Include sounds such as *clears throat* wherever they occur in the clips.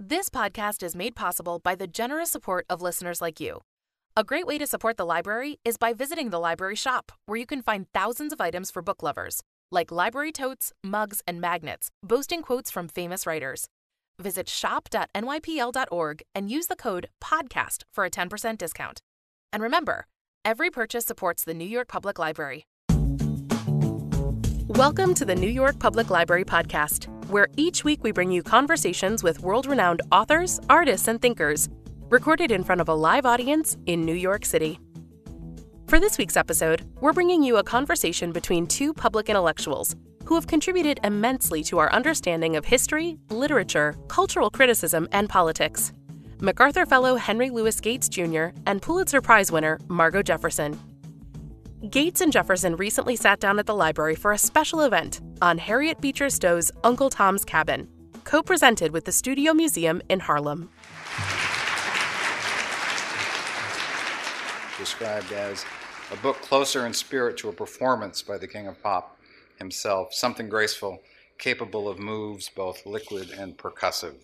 This podcast is made possible by the generous support of listeners like you. A great way to support the library is by visiting the library shop, where you can find thousands of items for book lovers, like library totes, mugs, and magnets, boasting quotes from famous writers. Visit shop.nypl.org and use the code PODCAST for a 10% discount. And remember, every purchase supports the New York Public Library. Welcome to the New York Public Library Podcast, where each week we bring you conversations with world renowned authors, artists, and thinkers, recorded in front of a live audience in New York City. For this week's episode, we're bringing you a conversation between two public intellectuals who have contributed immensely to our understanding of history, literature, cultural criticism, and politics. MacArthur Fellow Henry Louis Gates Jr. and Pulitzer Prize winner Margo Jefferson. Gates and Jefferson recently sat down at the library for a special event on Harriet Beecher Stowe's Uncle Tom's Cabin, co presented with the Studio Museum in Harlem. Described as a book closer in spirit to a performance by the King of Pop himself, something graceful, capable of moves both liquid and percussive.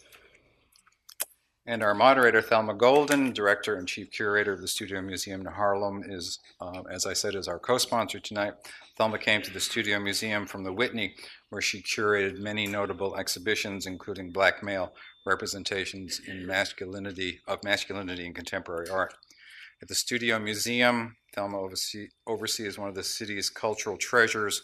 And our moderator, Thelma Golden, director and chief curator of the Studio Museum in Harlem, is, uh, as I said, is our co-sponsor tonight. Thelma came to the Studio Museum from the Whitney, where she curated many notable exhibitions, including black male representations in masculinity of masculinity in contemporary art. At the Studio Museum, Thelma oversee, oversees one of the city's cultural treasures,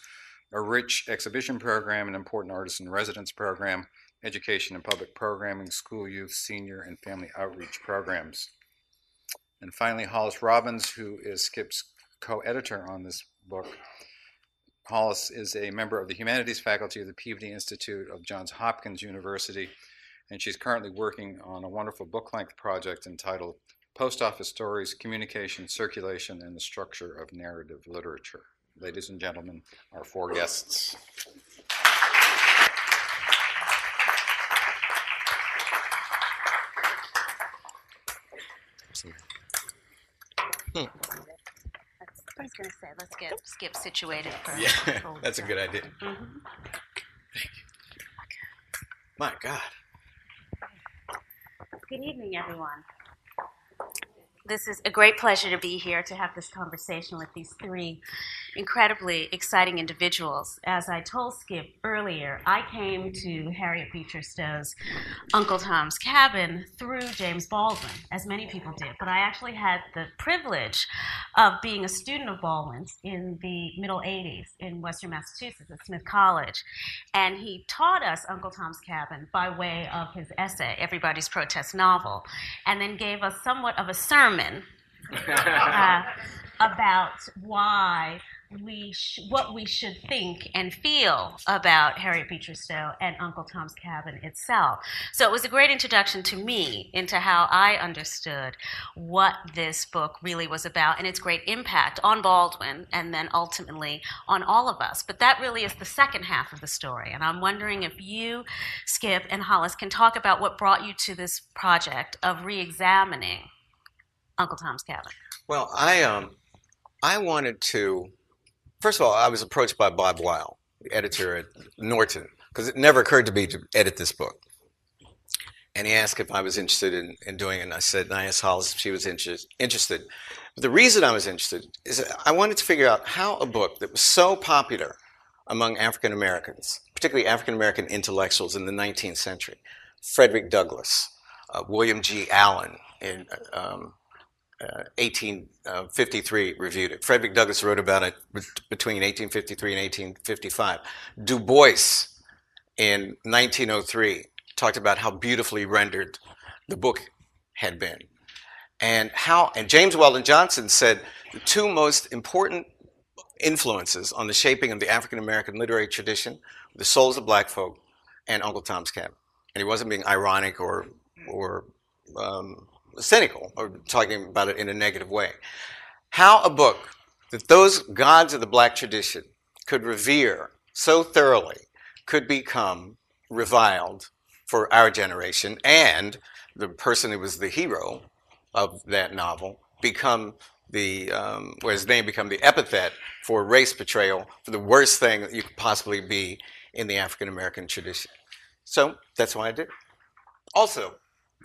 a rich exhibition program, an important artist in residence program, education and public programming, school youth, senior, and family outreach programs. And finally, Hollis Robbins, who is Skip's co editor on this book. Hollis is a member of the humanities faculty of the Peabody Institute of Johns Hopkins University, and she's currently working on a wonderful book length project entitled Post Office Stories Communication, Circulation, and the Structure of Narrative Literature. Ladies and gentlemen, our four guests. I was going to say, let's get Skip situated for Yeah, for- *laughs* that's a good idea. Mhm. My God. Good evening, everyone. This is a great pleasure to be here to have this conversation with these three incredibly exciting individuals. As I told Skip earlier, I came to Harriet Beecher Stowe's Uncle Tom's Cabin through James Baldwin, as many people did. But I actually had the privilege of being a student of Baldwin's in the middle 80s in Western Massachusetts at Smith College. And he taught us Uncle Tom's Cabin by way of his essay, Everybody's Protest Novel, and then gave us somewhat of a sermon *laughs* uh, about why we sh- what we should think and feel about Harriet Beecher Stowe and Uncle Tom's Cabin itself. So it was a great introduction to me into how I understood what this book really was about and its great impact on Baldwin and then ultimately on all of us. But that really is the second half of the story. And I'm wondering if you, Skip, and Hollis can talk about what brought you to this project of re examining Uncle Tom's Cabin. Well, I um, I wanted to. First of all, I was approached by Bob Weil, the editor at Norton, because it never occurred to me to edit this book. And he asked if I was interested in, in doing it, and I said, and I asked Hollis if she was interest, interested. But the reason I was interested is I wanted to figure out how a book that was so popular among African Americans, particularly African American intellectuals in the 19th century, Frederick Douglass, uh, William G. Allen, in um, 1853 reviewed it. Frederick Douglass wrote about it between 1853 and 1855. Du Bois in 1903 talked about how beautifully rendered the book had been. And how and James Weldon Johnson said the two most important influences on the shaping of the African American literary tradition the souls of black folk and Uncle Tom's Cabin. And he wasn't being ironic or or um, cynical or talking about it in a negative way. How a book that those gods of the black tradition could revere so thoroughly could become reviled for our generation and the person who was the hero of that novel become the um, where his name become the epithet for race betrayal for the worst thing that you could possibly be in the African American tradition. So that's why I did. also,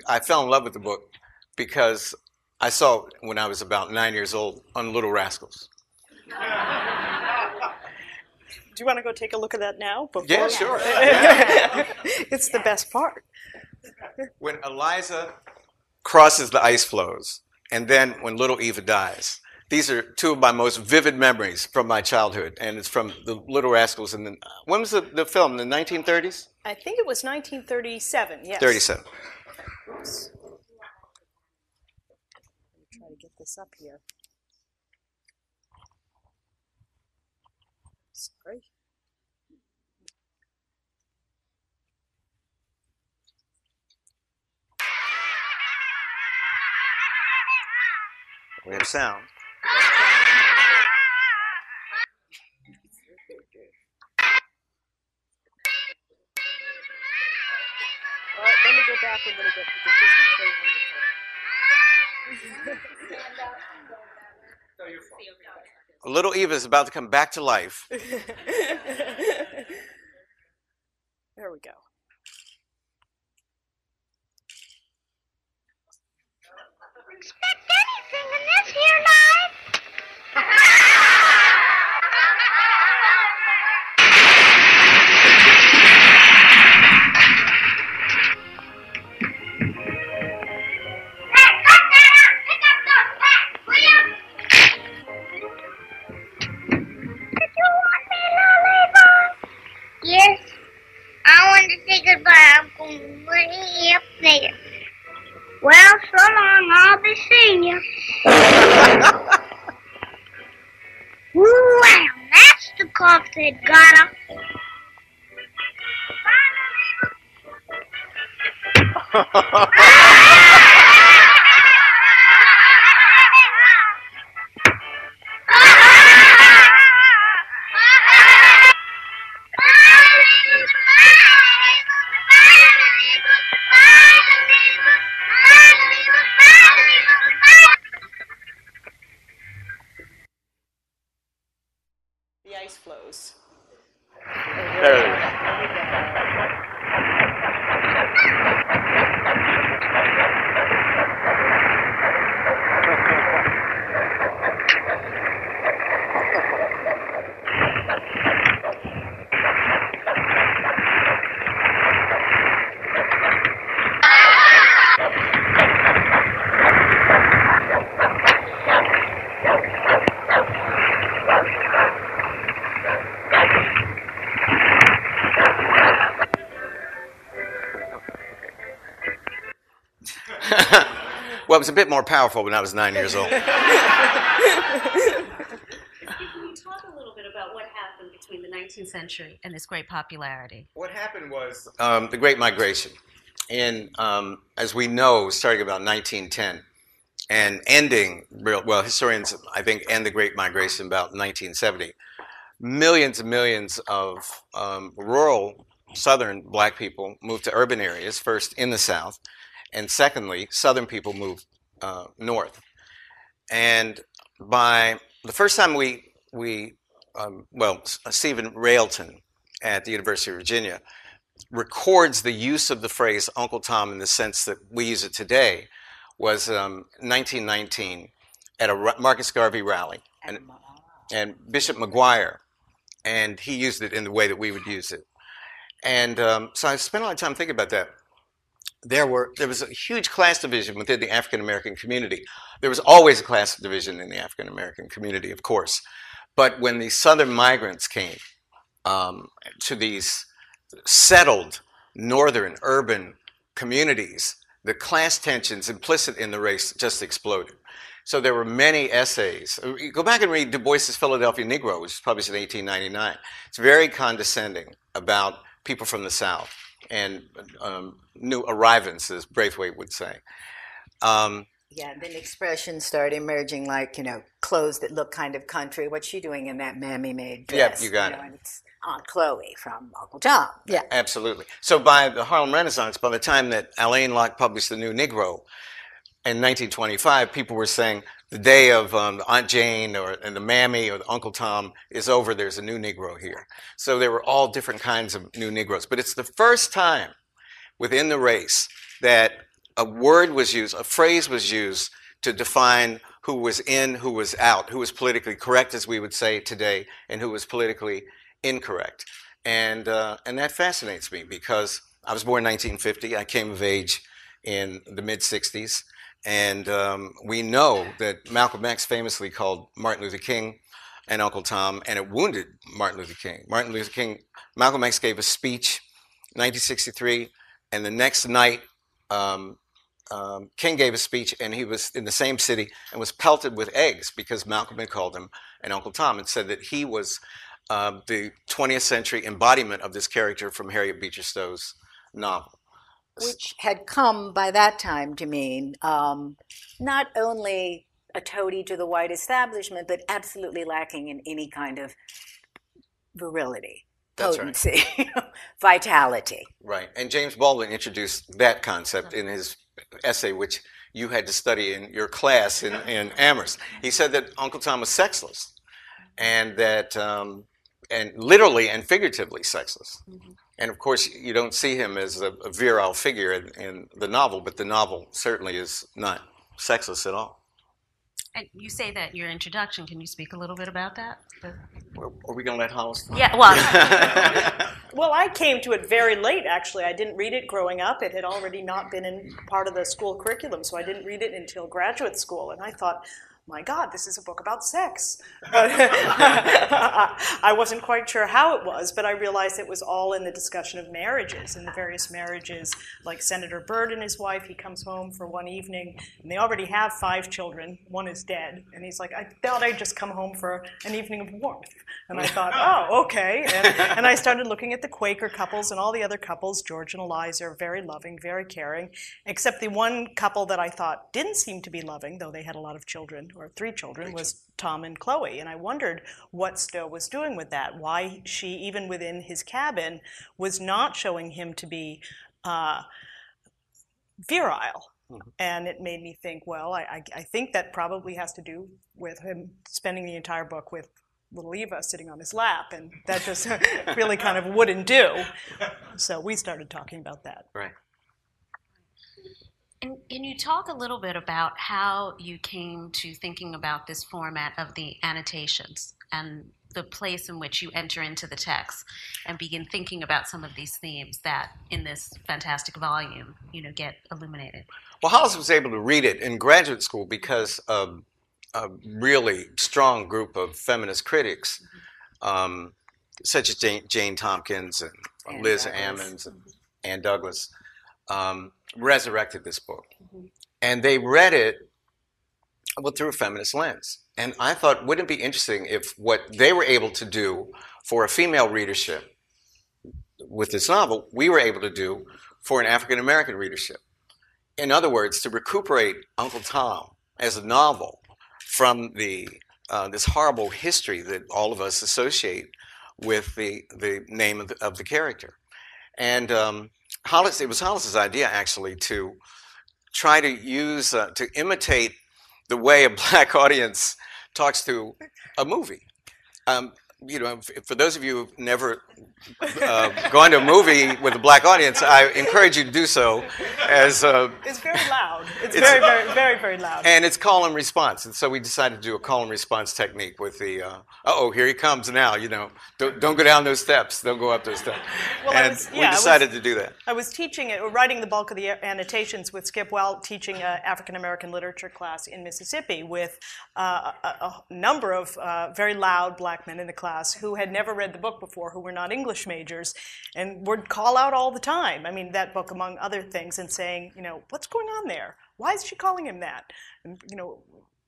I fell in love with the book because I saw it when I was about nine years old on Little Rascals. Do you want to go take a look at that now? Before Yeah, sure. *laughs* it's the best part. when Eliza crosses the ice floes, and then when little Eva dies. These are two of my most vivid memories from my childhood, and it's from the Little Rascals. And then, when was the, the film? The 1930s? I think it was 1937. Yes. 37. Oops. Let me try to get this up here. Sorry. We have sound. All right, let me go back a little bit because this is so Little Eva is about to come back to life. *laughs* there we go. expect anything in this here that got him. The ice flows. There well, it was a bit more powerful when I was nine years old. Can you talk a little bit about what happened between the 19th century and this great popularity? What happened was um, the Great Migration, And um, as we know, starting about 1910 and ending. real- Well, historians I think end the Great Migration about 1970. Millions and millions of um, rural Southern Black people moved to urban areas first in the South, and secondly, Southern people moved uh, north. And by the first time we we um, well, Stephen Railton at the University of Virginia records the use of the phrase Uncle Tom in the sense that we use it today was um, 1919 at a Marcus Garvey rally, and, and Bishop McGuire, and he used it in the way that we would use it. And um, so I spent a lot of time thinking about that. There were there was a huge class division within the African American community. There was always a class division in the African American community, of course. But when the Southern migrants came um, to these settled northern urban communities, the class tensions implicit in the race just exploded. So there were many essays. Uh, Go back and read Du Bois's Philadelphia Negro, which was published in 1899. It's very condescending about people from the South and um, new arrivants, as Brathwaite would say. Um, Yeah, and then expressions start emerging like, you know, clothes that look kind of country. What's she doing in that mammy made Yep, dress? you got know, it. And it's Aunt Chloe from Uncle Tom. Yeah. Absolutely. So by the Harlem Renaissance, by the time that Alain Locke published The New Negro in 1925, people were saying the day of um, Aunt Jane or and the Mammy or the Uncle Tom is over. There's a new Negro here. So there were all different kinds of new Negroes. But it's the first time within the race that a word was used, a phrase was used to define who was in, who was out, who was politically correct, as we would say today, and who was politically incorrect. And, uh, and that fascinates me because I was born in 1950. I came of age in the mid 60s. And um, we know that Malcolm X famously called Martin Luther King and Uncle Tom, and it wounded Martin Luther King. Martin Luther King, Malcolm X gave a speech 1963, and the next night, um, um, King gave a speech, and he was in the same city and was pelted with eggs because Malcolm had called him an Uncle Tom and said that he was um, the 20th century embodiment of this character from Harriet Beecher Stowe's novel. Which had come by that time to mean um, not only a toady to the white establishment, but absolutely lacking in any kind of virility, That's right. potency, *laughs* vitality. Right. And James Baldwin introduced that concept in his essay, which you had to study in your class in, *laughs* in Amherst. He said that Uncle Tom was sexless and that, um, and literally and figuratively sexless. And of course, you don't see him as a, a virile figure in, in the novel, but the novel certainly is not sexless at all. And you say that in your introduction. Can you speak a little bit about that? The- Are are we going to let Hollis? Yeah, well, *laughs* Well, I came to it very late, actually. I didn't read it growing up. It had already not been in part of the school curriculum, so I didn't read it until graduate school. And I thought, my God, this is a book about sex. *laughs* I wasn't quite sure how it was, but I realized it was all in the discussion of marriages and the various marriages, like Senator Bird and his wife. He comes home for one evening, and they already have five children. One is dead, and he's like, I thought I'd just come home for an evening of warmth. And I thought, *laughs* oh, okay. And, and I started looking at the Quaker couples and all the other couples. George and Eliza are very loving, very caring, except the one couple that I thought didn't seem to be loving, though they had a lot of children, or three children, was Tom and Chloe. And I wondered what Stowe was doing with that, why she, even within his cabin, was not showing him to be uh, virile. And it made me think, well, I, I, I think that probably has to do with him spending the entire book with little Eva sitting on his lap, and that just *laughs* really kind of wouldn't do. *laughs* So we started talking about that. Right. And can you talk a little bit about how you came to thinking about this format of the annotations and the place in which you enter into the text and begin thinking about some of these themes that in this fantastic volume, you know, get illuminated? Well, Hollis was able to read it in graduate school because of a really strong group of feminist critics, um, such as Jane, Jane Tompkins and Ann Liz Douglas. Ammons and Ann Douglas, um, resurrected this book. And they read it well, through a feminist lens. And I thought, wouldn't it be interesting if what they were able to do for a female readership with this novel, we were able to do for an African American readership? in other words, to recuperate Uncle Tom as a novel from the uh, this horrible history that all of us associate with the the name of the, of the character. And um, Hollis, it was Hollis's idea actually to try to use uh, to imitate the way a *laughs* black audience talks to a movie. Um, you know, for those of you who've never uh, gone to a movie with a black audience, I encourage you to do so as uh, It's very loud. It's, It's- very, very, very, very loud. and it's call and response. And so we decided to do a call and response technique with the, uh oh, here he comes now. You know, don't, don't go down those steps. Don't go up those steps. Well, and was- we yeah, was- decided to do that. I was teaching it, or writing the bulk of the annotations with Skip while teaching an African American literature class in Mississippi with uh, a, a number of uh, very loud black men in the class who had never read the book before, who were not English majors, and would call out all the time. I mean, that book, among other things, and saying, you know, what's going on there? Why is she calling him that? And, you know,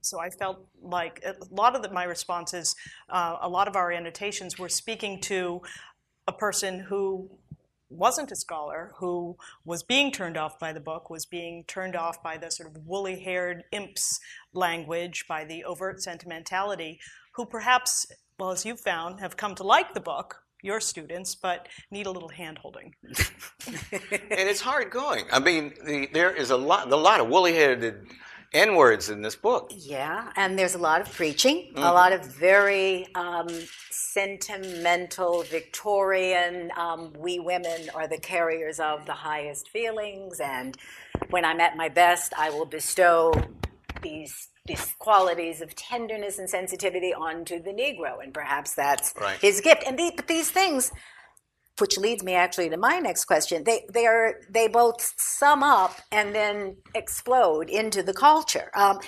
so I felt like a lot of the, my responses, uh, a lot of our annotations were speaking to a person who wasn't a scholar, who was being turned off by the book, was being turned off by the sort of woolly haired imps language, by the overt sentimentality, who perhaps, well, as you've found, have come to like the book, your students, but need a little hand holding. *laughs* *laughs* and it's hard going. I mean, the, there is a lot, a lot of woolly-headed N words in this book. Yeah, and there's a lot of preaching, Mm-hmm. a lot of very um, sentimental Victorian. Um, we women are the carriers of the highest feelings, and when I'm at my best, I will bestow these these qualities of tenderness and sensitivity onto the Negro, and perhaps that's Right. his gift. And the, but these things which leads me actually to my next question. They they are they both sum up and then explode into the culture. Um,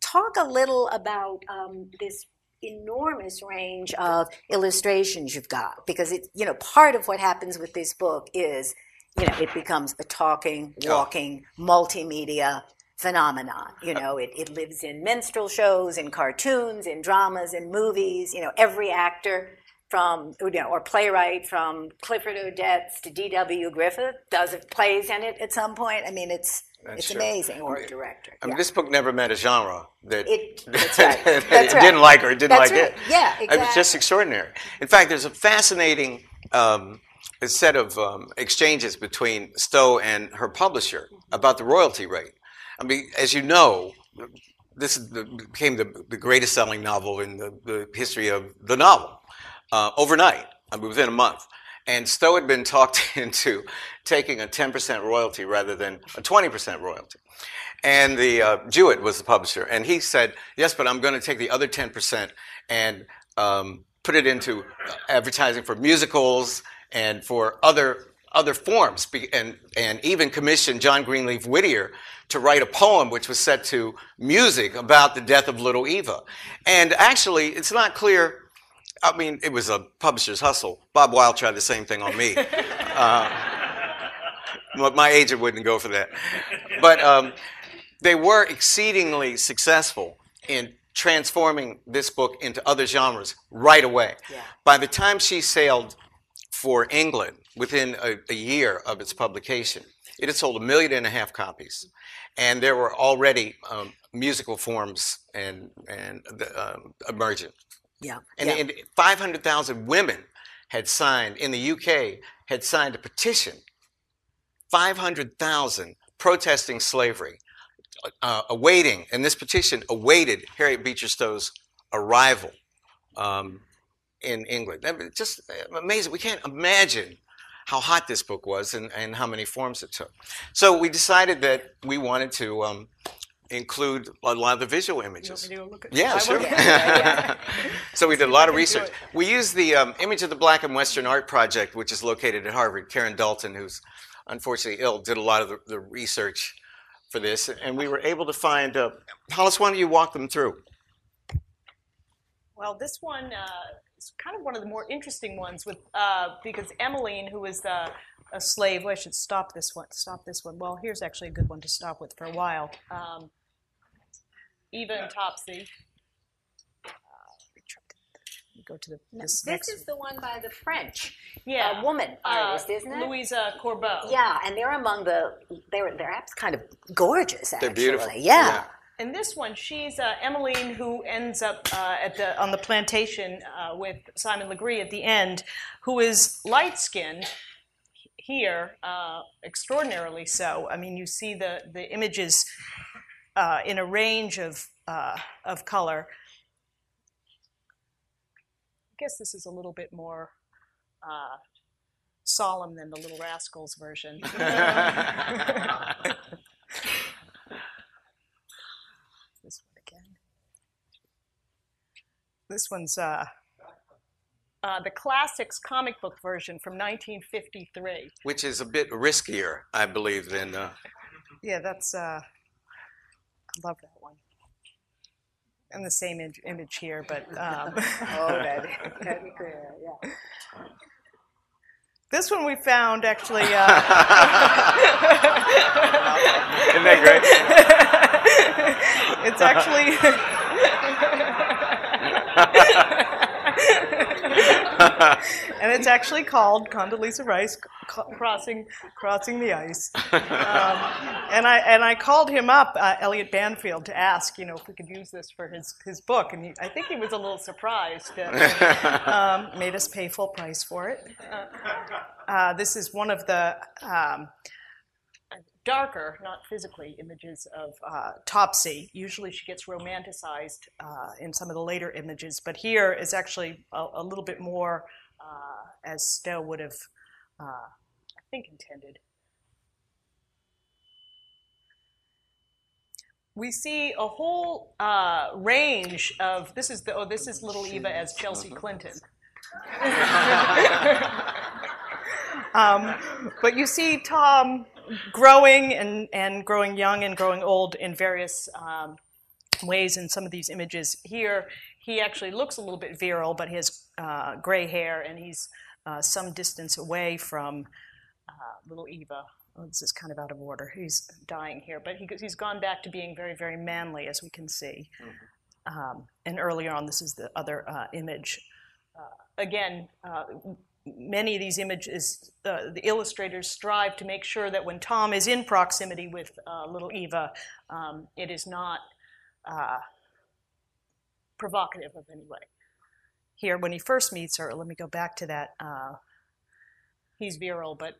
talk a little about um, this enormous range of illustrations you've got, because it you know part of what happens with this book is you know it becomes a talking, walking, multimedia phenomenon. You know, it, it lives in minstrel shows, in cartoons, in dramas, in movies. You know, every actor from you know or playwright from Clifford Odets to D.W. Griffith does it plays in it at some point. I mean, it's it's true. amazing. Or a director. I mean, yeah. this book never met a genre that, It- *laughs* that's right. That's it right. didn't like or it didn't That's like right. it. Yeah, It was just extraordinary. In fact, there's a fascinating um, a set of um, exchanges between Stowe and her publisher about the royalty rate. I mean, as you know, this became the, the greatest selling novel in the, the history of the novel uh, overnight, I mean, within a month. And Stowe had been talked *laughs* into taking a 10% royalty rather than a 20% royalty. And the uh, Jewett was the publisher, and he said, "Yes, but I'm going to take the other 10% and um, put it into advertising for musicals and for other other forms, and and even commissioned John Greenleaf Whittier to write a poem which was set to music about the death of little Eva. And actually, it's not clear. I mean, it was a publisher's hustle. Bob Weil tried the same thing on me. *laughs* But my agent wouldn't go for that. But um, they were exceedingly successful in transforming this book into other genres right away. Yeah. By the time she sailed for England, within a, a year of its publication, it had sold a million and a half copies. And there were already um, musical forms and, and the, um, emergent. yeah. And, yeah. and 500,000 women had signed, in the UK, had signed a petition. 500,000 protesting slavery, uh, awaiting, and this petition awaited Harriet Beecher Stowe's arrival um, in England. I mean, just amazing. We can't imagine how hot this book was and, and how many forms it took. So we decided that we wanted to um, include a lot of the visual images. me to look at- Yeah, I sure. will. *laughs* so we did a lot of research. We used the um, Image of the Black in Western Art Project, which is located at Harvard. Karen Dalton, who's unfortunately ill, did a lot of the, the research for this, and we were able to find. Uh, Hollis, why don't you walk them through? Well, this one uh, is kind of one of the more interesting ones with uh, because Emmeline, who was the, a slave, well, I should stop this one. Stop this one. Well, here's actually a good one to stop with for a while. Um, Eva and Topsy. Uh, go to the this, This next is the one by the French yeah uh, woman uh, artist, isn't it? Louisa Corbeau. Yeah, and they're among the they're they're abs- kind of gorgeous. Actually. They're beautiful. Yeah. And this one, she's uh, Emmeline, who ends up uh, at the on the plantation uh, with Simon Legree at the end, who is light skinned here, uh, extraordinarily so. I mean, you see the the images uh, in a range of uh, of color. I guess this is a little bit more uh, solemn than the Little Rascals version. *laughs* *laughs* this one again. This one's uh, uh, the classics comic book version from 1953. Which is a bit riskier, I believe, than. Uh, Yeah, that's. Uh, I love that one. And the same image, image here, but um, *laughs* Oh, that, that'd. Yeah. this one we found actually. Uh, *laughs* Isn't that great? *laughs* it's actually. *laughs* and it's actually called Condoleezza Rice crossing crossing the ice. Um, and I and I called him up, uh, Elliott Banfield, to ask, you know, if we could use this for his his book, and he, I think he was a little surprised. That, *laughs* um, made us pay full price for it. Uh, uh, this is one of the. Um, darker, not physically, images of uh, Topsy. Usually she gets romanticized uh, in some of the later images, but here is actually a, a little bit more uh, as Stowe would have, uh, I think, intended. We see a whole uh, range of this is the oh this is little Eva as Chelsea Clinton. *laughs* um, but you see Tom growing and, and growing young and growing old in various um, ways in some of these images. Here, he actually looks a little bit virile, but he has uh, gray hair and he's uh, some distance away from uh, little Eva. Oh, this is kind of out of order. He's dying here, but he, he's gone back to being very, very manly, as we can see. Mm-hmm. Um, and earlier on, this is the other uh, image. Uh, again, uh, many of these images, uh, the illustrators strive to make sure that when Tom is in proximity with uh, little Eva, um, it is not uh, provocative of any way. Here, when he first meets her, let me go back to that. Uh, he's virile, but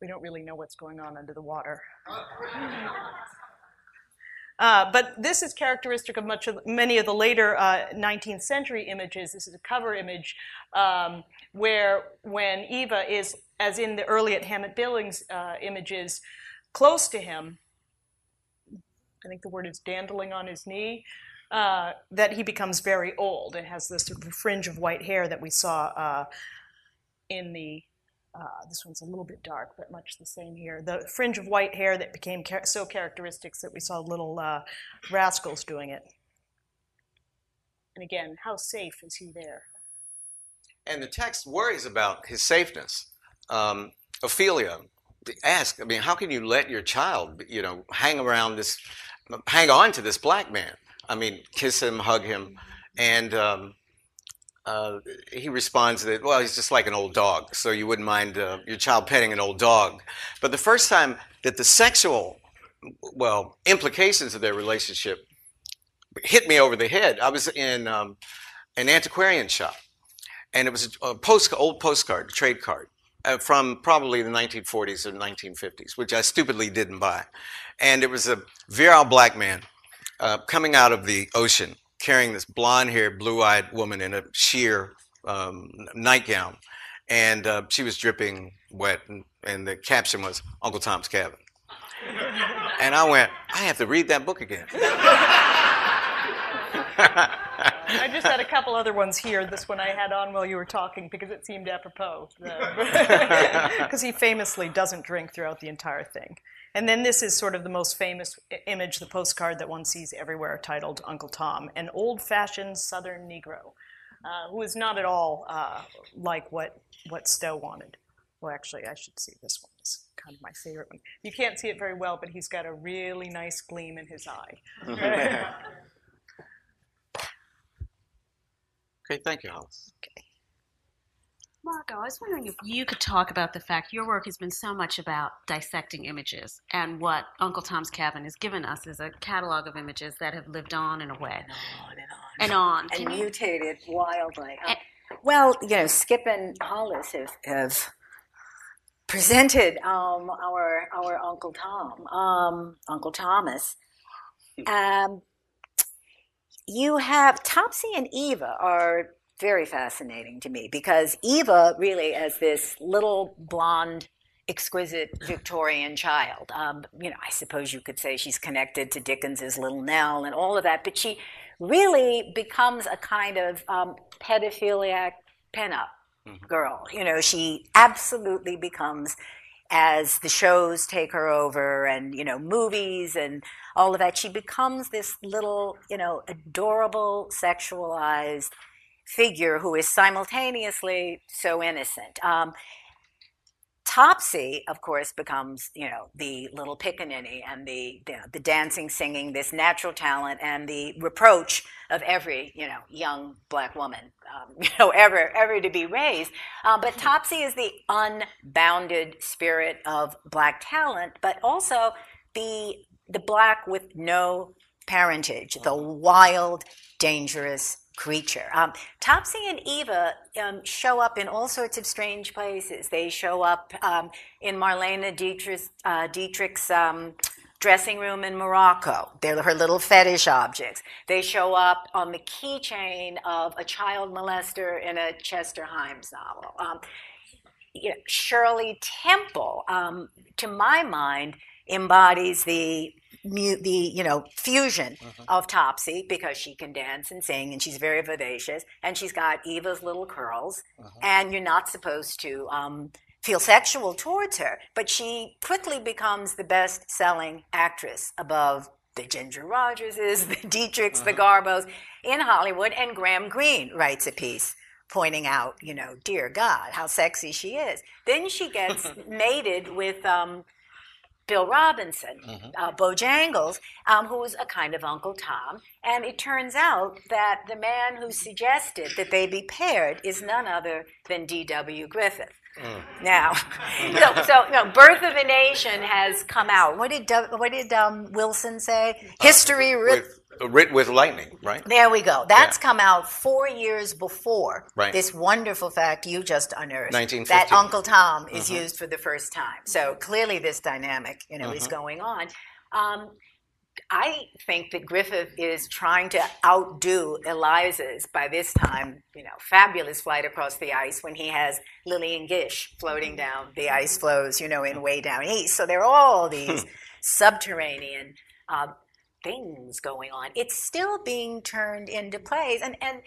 we don't really know what's going on under the water. *laughs* Uh, but this is characteristic of much of many of the later uh, 19th century images. This is a cover image um, where when Eva is, as in the early at Hammett Billings uh, images, close to him, I think the word is dandling on his knee, uh, that he becomes very old and has this sort of fringe of white hair that we saw uh, in the uh, this one's a little bit dark, but much the same here. The fringe of white hair that became char- so characteristic that we saw little uh, rascals doing it. And again, how safe is he there? And the text worries about his safeness. Um, Ophelia asks, I mean, how can you let your child, you know, hang around this, hang on to this black man? I mean, kiss him, hug him, and um, uh, he responds that, well, he's just like an old dog, so you wouldn't mind uh, your child petting an old dog. But the first time that the sexual, well, implications of their relationship hit me over the head, I was in um, an antiquarian shop, and it was a post, old postcard, a trade card. Uh, from probably the 1940s or 1950s, which I stupidly didn't buy. And it was a virile black man uh, coming out of the ocean carrying this blonde haired, blue eyed woman in a sheer um, nightgown. And uh, she was dripping wet, and, and the caption was Uncle Tom's Cabin. *laughs* And I went, I have to read that book again. *laughs* *laughs* I just had a couple other ones here. This one I had on while you were talking because it seemed apropos. Because he famously doesn't drink throughout the entire thing. And then this is sort of the most famous image, the postcard that one sees everywhere, titled Uncle Tom, an old-fashioned Southern Negro, uh, who is not at all uh, like what what Stowe wanted. Well, actually, I should see this one. It's kind of my favorite one. You can't see it very well, but he's got a really nice gleam in his eye. *laughs* okay, thank you, Hollis. Okay. Margo, I was wondering if you could talk about the fact your work has been so much about dissecting images, and what Uncle Tom's Cabin has given us is a catalog of images that have lived on in a way. And on and on. And, and mutated wildly. And, well, you know, Skip and Hollis have, have presented um, our our Uncle Tom, um, Uncle Thomas. Um, you have Topsy and Eva are very fascinating to me because Eva really as this little blonde exquisite Victorian child. Um, you know, I suppose you could say she's connected to Dickens's Little Nell and all of that, but she really becomes a kind of um, pedophiliac pinup mm-hmm. girl. You know, she absolutely becomes as the shows take her over and you know movies and all of that she becomes this little you know adorable sexualized figure who is simultaneously so innocent. Um, Topsy, of course, becomes you know the little pickaninny and the the, the dancing, singing, this natural talent, and the reproach of every you know young black woman, um, *laughs* you know ever ever to be raised. Uh, but Topsy is the unbounded spirit of black talent, but also the the black with no parentage, the wild, dangerous creature. Um, Topsy and Eva um, show up in all sorts of strange places. They show up um, in Marlene Dietrich's, uh, Dietrich's um, dressing room in Morocco. They're her little fetish objects. They show up on the keychain of a child molester in a Chester Himes novel. Um, you know, Shirley Temple, um, to my mind, embodies the the you know fusion of Topsy because she can dance and sing and she's very vivacious and she's got Eva's little curls and you're not supposed to um, feel sexual towards her, but she quickly becomes the best-selling actress above the Ginger Rogerses, *laughs* the Dietrichs, the Garbos in Hollywood, and Graham Greene writes a piece pointing out, you know, dear God, how sexy she is. Then she gets *laughs* mated with um, Bill Robinson, uh, Bojangles, um, who's a kind of Uncle Tom. And it turns out that the man who suggested that they be paired is none other than D.W. Griffith. Now, *laughs* so, so you know, Birth of a Nation has come out. What did what did um, Wilson say? History writ- With, uh, writ with lightning, right? there we go. That's Yeah. come out four years before Right. this wonderful fact you just unearthed that Uncle Tom is used for the first time. So clearly, this dynamic, you know, is going on. Um, I think that Griffith is trying to outdo Eliza's by this time, you know, fabulous flight across the ice when he has Lillian Gish floating down the ice floes, you know, in way down east. So there are all these *laughs* subterranean uh, things going on. It's still being turned into plays, and and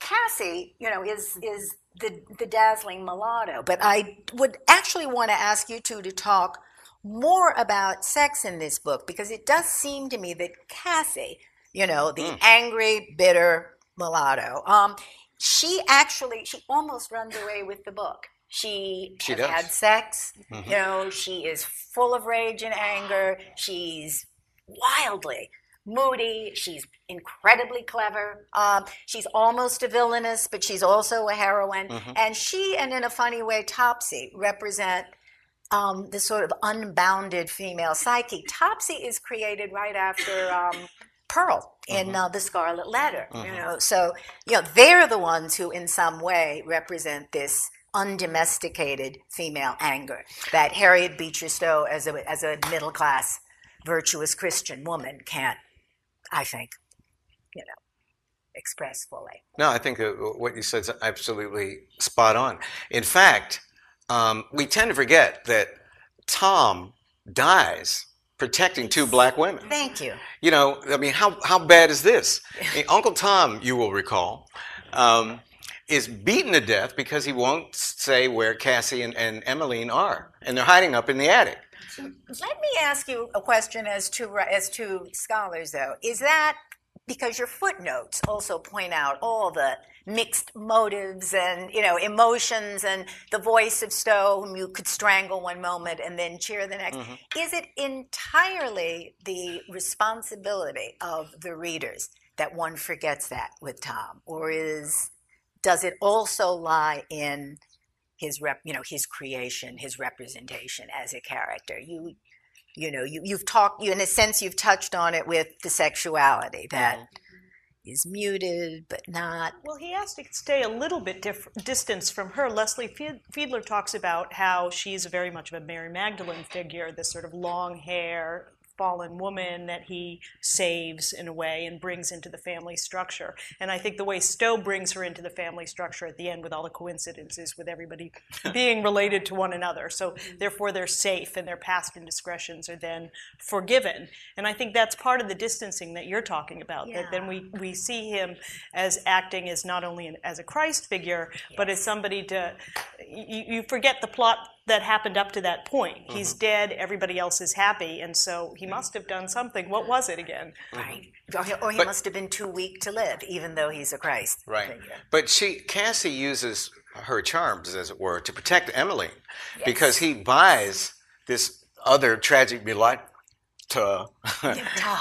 Cassie, you know, is is the the dazzling mulatto. But I would actually want to ask you two to talk more about sex in this book because it does seem to me that Cassie, you know, the angry, bitter mulatto, um, she actually she almost runs away with the book. She, She has does. had sex. You know, she is full of rage and anger. She's wildly moody. She's incredibly clever. Um, she's almost a villainess, but she's also a heroine. And she, and in a funny way, Topsy represent um, the sort of unbounded female psyche. Topsy is created right after um, Pearl in uh, the Scarlet Letter. You know, so you know they're the ones who, in some way, represent this undomesticated female anger that Harriet Beecher Stowe, as a as a middle class, virtuous Christian woman, can't. I think, you know, express fully. No, I think uh, what you said is absolutely spot on. In fact, um, we tend to forget that Tom dies protecting two black women. Thank you. You know, I mean, how, how bad is this? *laughs* I mean, Uncle Tom, you will recall, um, is beaten to death because he won't say where Cassie and, and Emmeline are, and they're hiding up in the attic. Let me ask you a question as to as to scholars, though. Is that because your footnotes also point out all the mixed motives and you know emotions and the voice of Stowe, whom you could strangle one moment and then cheer the next? Mm-hmm. Is it entirely the responsibility of the readers that one forgets that with Tom, or is does it also lie in his rep, you know, his creation, his representation as a character. You, you know, you, you've talked, you in a sense, you've touched on it with the sexuality that is muted but not. Well, he has to stay a little bit diff- distance from her. Leslie Fied- Fiedler talks about how she's very much of a Mary Magdalene figure, this sort of long hair, fallen woman that he saves in a way and brings into the family structure. And I think the way Stowe brings her into the family structure at the end with all the coincidences with everybody *laughs* being related to one another. So therefore they're safe and their past indiscretions are then forgiven. And I think that's part of the distancing that you're talking about. That then we, we see him as acting as not only an, as a Christ figure, but as somebody to you, you forget the plot that happened up to that point. He's mm-hmm. dead, everybody else is happy, and so he mm-hmm. must have done something. What was it again? Mm-hmm. Right. Or he, or he But- must have been too weak to live, even though he's a Christ. Right. figure. But she, Cassie uses her charms, as it were, to protect Emily because he buys this other tragic mulatto to *laughs*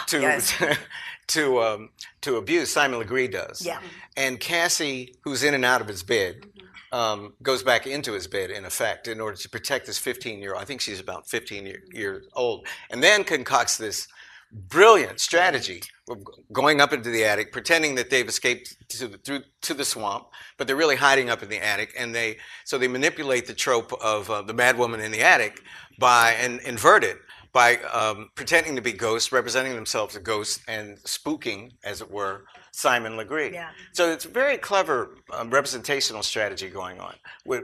to Yes. *laughs* to, um, to abuse. Simon Legree does. Yeah. And Cassie, who's in and out of his bed, um, goes back into his bed in effect in order to protect this 15 year old. I think she's about 15 year, years old, and then concocts this brilliant strategy of going up into the attic, pretending that they've escaped to the, through to the swamp, but they're really hiding up in the attic, and they so they manipulate the trope of uh, the mad woman in the attic by and invert it by um, pretending to be ghosts, representing themselves as ghosts, and spooking, as it were, Simon Legree. Yeah. So it's a very clever um, representational strategy going on with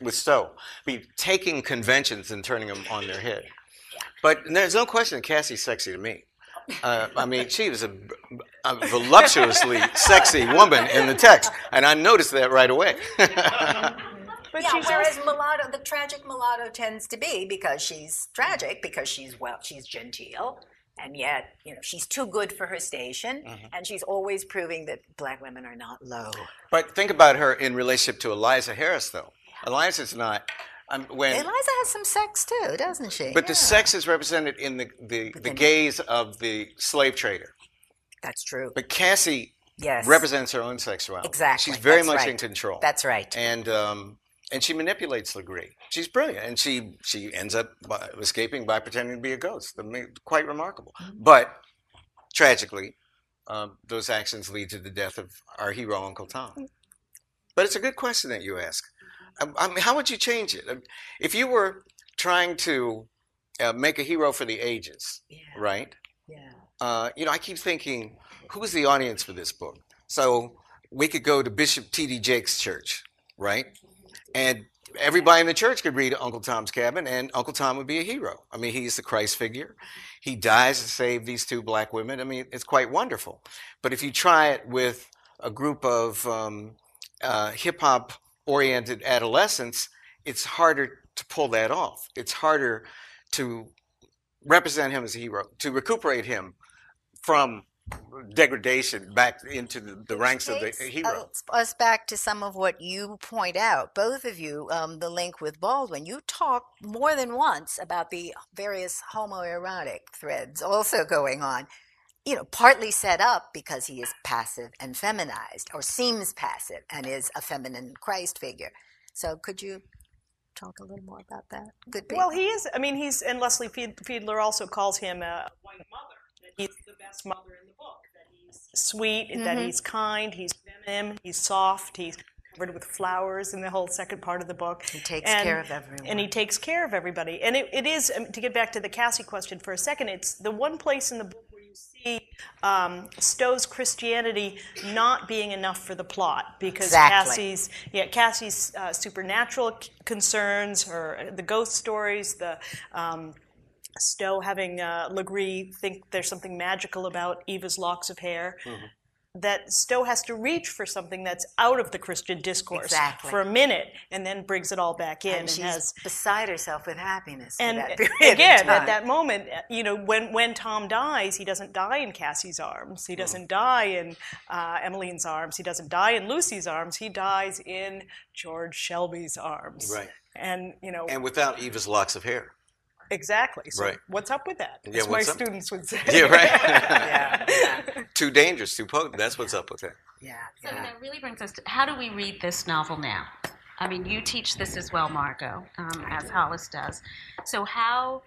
with Stowe. I mean, taking conventions and turning them on their head. But there's no question that Cassie's sexy to me. Uh, I mean, she was a, a voluptuously sexy woman in the text, and I noticed that right away. *laughs* But yeah, she's whereas also, mulatto, the tragic mulatto tends to be because she's tragic, because she's well, she's genteel, and yet you know she's too good for her station, Mm-hmm. and she's always proving that black women are not low. but think about her in relationship to Eliza Harris, though. Eliza's not. Um, when Eliza has some sex too, doesn't she? But the sex is represented in the, the, the gaze of the slave trader. That's true. But Cassie Yes. represents her own sexuality. Exactly. She's very That's much right. in control. That's right. and um, and she manipulates Legree. She's brilliant, and she she ends up by, escaping by pretending to be a ghost. Quite remarkable. Mm-hmm. But tragically, um, those actions lead to the death of our hero, Uncle Tom. But it's a good question that you ask. Um, I mean, how would you change it if you were trying to uh, make a hero for the ages? Yeah. Right. Yeah. Uh, you know, I keep thinking, who's the audience for this book? So we could go to Bishop T.D. Jakes' church, right? And everybody in the church could read Uncle Tom's Cabin, and Uncle Tom would be a hero. I mean, he's the Christ figure. He dies to save these two black women. I mean, it's quite wonderful. But if you try it with a group of um, uh, hip hop oriented adolescents, it's harder to pull that off. It's harder to represent him as a hero, to recuperate him from degradation back into the, the ranks of the Jakes hero. us- Us back to some of what you point out, both of you, um, the link with Baldwin. You talk more than once about the various homoerotic threads also going on. You know, partly set up because he is passive and feminized, or seems passive and is a feminine Christ figure. So, could you talk a little more about that? Good. well, he is. I mean, he's and Leslie Fied- Fiedler also calls him a white mother. That he's the best mother in the book. That he's sweet. That Mm-hmm. he's kind. He's feminine. He's soft. He's covered with flowers in the whole second part of the book. He takes And- care of everyone. And he takes care of everybody. And it, it is um, to get back to the Cassie question for a second. It's the one place in the book where you see um, Stowe's Christianity not being enough for the plot because Exactly. Cassie's yeah Cassie's uh, supernatural c- concerns, her the ghost stories, the um, Stowe having uh, Legree think there's something magical about Eva's locks of hair. Mm-hmm. That Stowe has to reach for something that's out of the Christian discourse Exactly. for a minute, and then brings it all back in, and and, she's has beside herself with happiness. and that again, at that moment, uh, you know, when, when Tom dies, he doesn't die in Cassie's arms. Mm. He doesn't die in uh, Emmeline's arms. He doesn't die in Lucy's arms. He dies in George Shelby's arms. Right. And, you know, And without Eva's locks of hair. Exactly. So Right. what's up with that? Yeah, As my up? students would say. Yeah, right. *laughs* yeah, *laughs* too dangerous, too potent. That's what's up with it. yeah, So that really brings us to how do we read this novel now? I mean, you teach this as well, Margo, um, as Hollis does. So how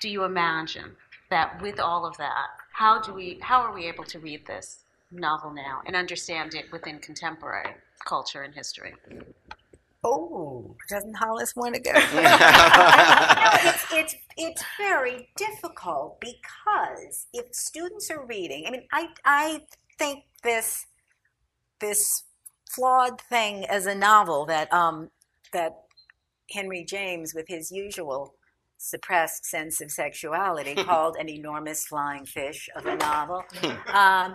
do you imagine that with all of that, how do we, how are we able to read this novel now and understand it within contemporary culture and history? Oh, doesn't Hollis want to go? *laughs* *laughs* it's, it's, it's very difficult because if students are reading, I mean, I, I think this, this flawed thing as a novel that, um, that Henry James, with his usual suppressed sense of sexuality, *laughs* called an enormous flying fish of a novel. Um,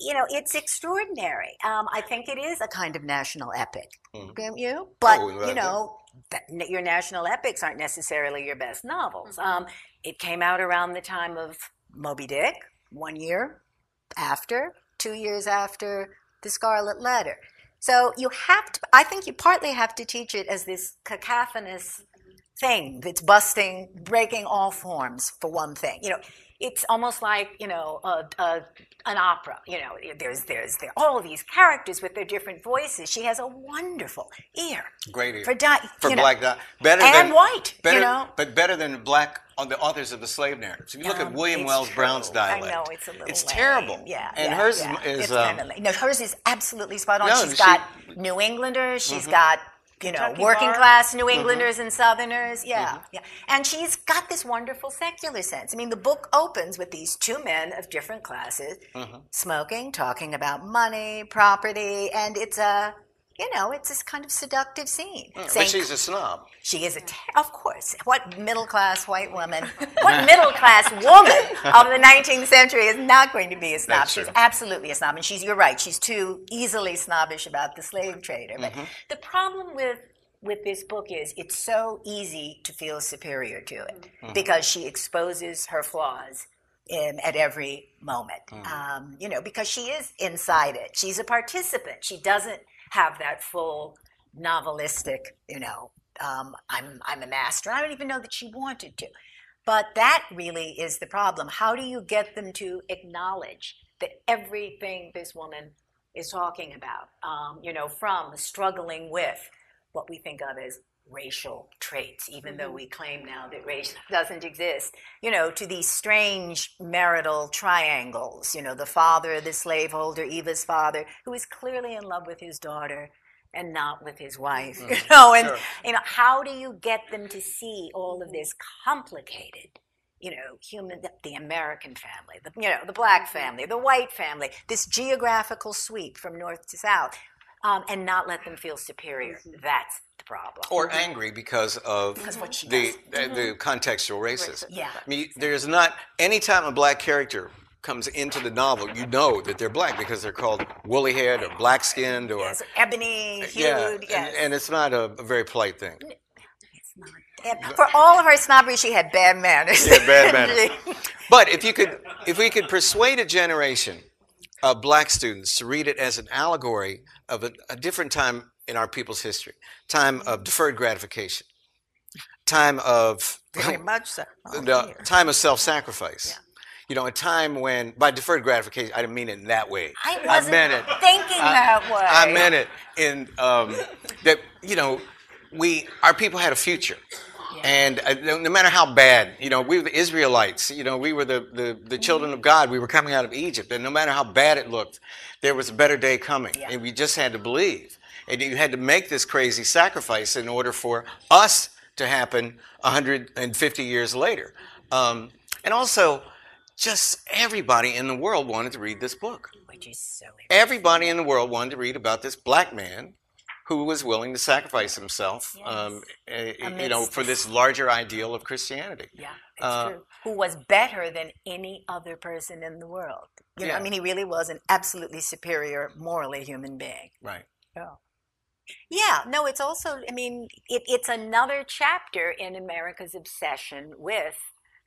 you know, it's extraordinary. Um, I think it is a kind of national epic, don't you? But Oh, well, you know, that, your national epics aren't necessarily your best novels. Um, it came out around the time of Moby Dick, one year after, two years after The Scarlet Letter. So you have to. I think you partly have to teach it as this cacophonous thing that's busting, breaking all forms. For one thing, you know, it's almost like you know a, a, an opera. You know, there's there's there all these characters with their different voices. She has a wonderful ear Great ear. for di- for you know, black di- better and than white. better, you know, but better than black on the authors of the slave narratives. If you look Um, at William Wells true. Brown's dialect, I know it's a little. it's lame. terrible. Yeah, and yeah, hers yeah. is It's um, lame. no, hers is absolutely spot on. No, She's she- Mm-hmm. got New Englanders. She's got you know Kentucky working bar. class Mm-hmm. New Englanders and Southerners. Yeah, yeah, and she's got this wonderful secular sense. I mean, the book opens with these two men of different classes Mm-hmm. smoking, talking about money, property, and it's a. You know, it's this kind of seductive scene. but saying, she's a snob. she is a, ter- of course. What middle class white woman, *laughs* what middle class woman of the 19th century is not going to be a snob? That's She's true. absolutely a snob, and she's. You're right. She's too easily snobbish about the slave trader. But Mm-hmm. the problem with with this book is it's so easy to feel superior to it Mm-hmm. because she exposes her flaws. In, at every moment, Mm. um, you know, because she is inside it. She's a participant. She doesn't have that full novelistic, you know, um, I'm I'm a master. I don't even know that she wanted to. But that really is the problem. How do you get them to acknowledge that everything this woman is talking about, um, you know, from struggling with what we think of as racial traits, even though mm-hmm. we claim now that race *laughs* doesn't exist, you know, to these strange marital triangles, you know, the father, the slaveholder, Eva's father, who is clearly in love with his daughter and not with his wife, *laughs* you mm-hmm. know, and Sure. you know, how do you get them to see all of this complicated, you know, human, the, the American family, the, you know, the black mm-hmm. family, the white family, this geographical sweep from north to south, um, and not let them feel superior? That's the problem. Or angry because of Because what she the does. uh, the contextual racism. Yeah. I mean, there's not any time a black character comes into the novel, you know that they're black because they're called woolly haired or black skinned or Yes, ebony, hued, yeah, and- yes. and, it's not a, a very polite thing. And for all of her snobbery, she had bad manners. Yeah, bad manners. *laughs* But if you could, if we could persuade a generation of black students to read it as an allegory of a, a different time in our people's history, time of deferred gratification, time of Very *laughs* much so. Oh, time of self-sacrifice. You know, a time when by deferred gratification, I didn't mean it in that way. I wasn't meant it. thinking that way. I meant it in um, that you know we our people had a future, and uh, no, no matter how bad you know we were the Israelites. You know we were the, the the children of God. We were coming out of Egypt, and no matter how bad it looked, there was a better day coming, Yeah. and we just had to believe. And you had to make this crazy sacrifice in order for us to happen 150 years later. Um, and also, just everybody in the world wanted to read this book Which is so everybody in the world wanted to read about this black man who was willing to sacrifice himself, um, eh, you know, for this larger ideal of Christianity. Yeah, it's Uh, true. Who was better than any other person in the world? You know, Yeah. I mean, he really was an absolutely superior, morally human being. Right. Yeah. Yeah, no, it's also, I mean, it, it's another chapter in America's obsession with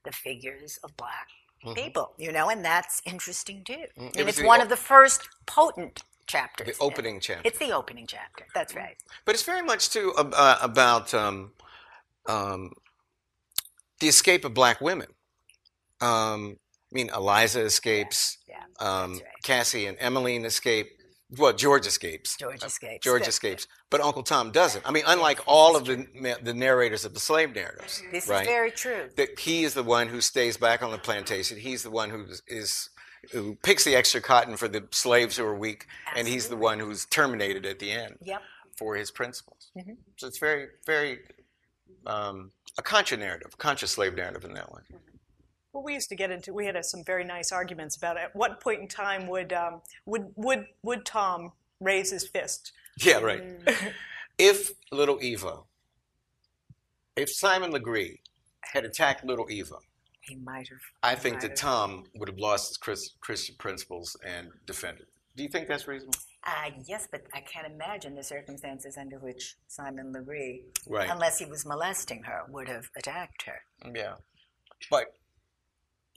the figures of black people, you know, and that's interesting too. Mm-hmm. It And was it's the one of the first potent chapters. The opening chapter. It's the opening chapter. That's right. But it's very much too uh, about um, um, the escape of black women. Um, I mean, Eliza escapes. Yeah, um, that's right. Cassie and Emmeline escape. Well, George escapes. George escapes. George escapes, *laughs* but Uncle Tom doesn't. I mean, unlike all of the the narrators of the slave narratives, This right? is very true. that he is the one who stays back on the plantation. He's the one who is who picks the extra cotton for the slaves who are weak, and he's the one who's terminated at the end Yep. for his principles. Mm-hmm. So it's very, very um, a contra narrative, contra slave narrative in that way. Well, we used to get into. We had uh, some very nice arguments about at what point in time would um, would would would Tom raise his fist? Yeah, right. if little Eva, if Simon Legree had attacked little Eva, He might have. I think that have. Tom would have lost his Chris, Christian principles and defended. Do you think that's reasonable? Uh, yes, but I can't imagine the circumstances under which Simon Legree, Right. unless he was molesting her, would have attacked her. Yeah, but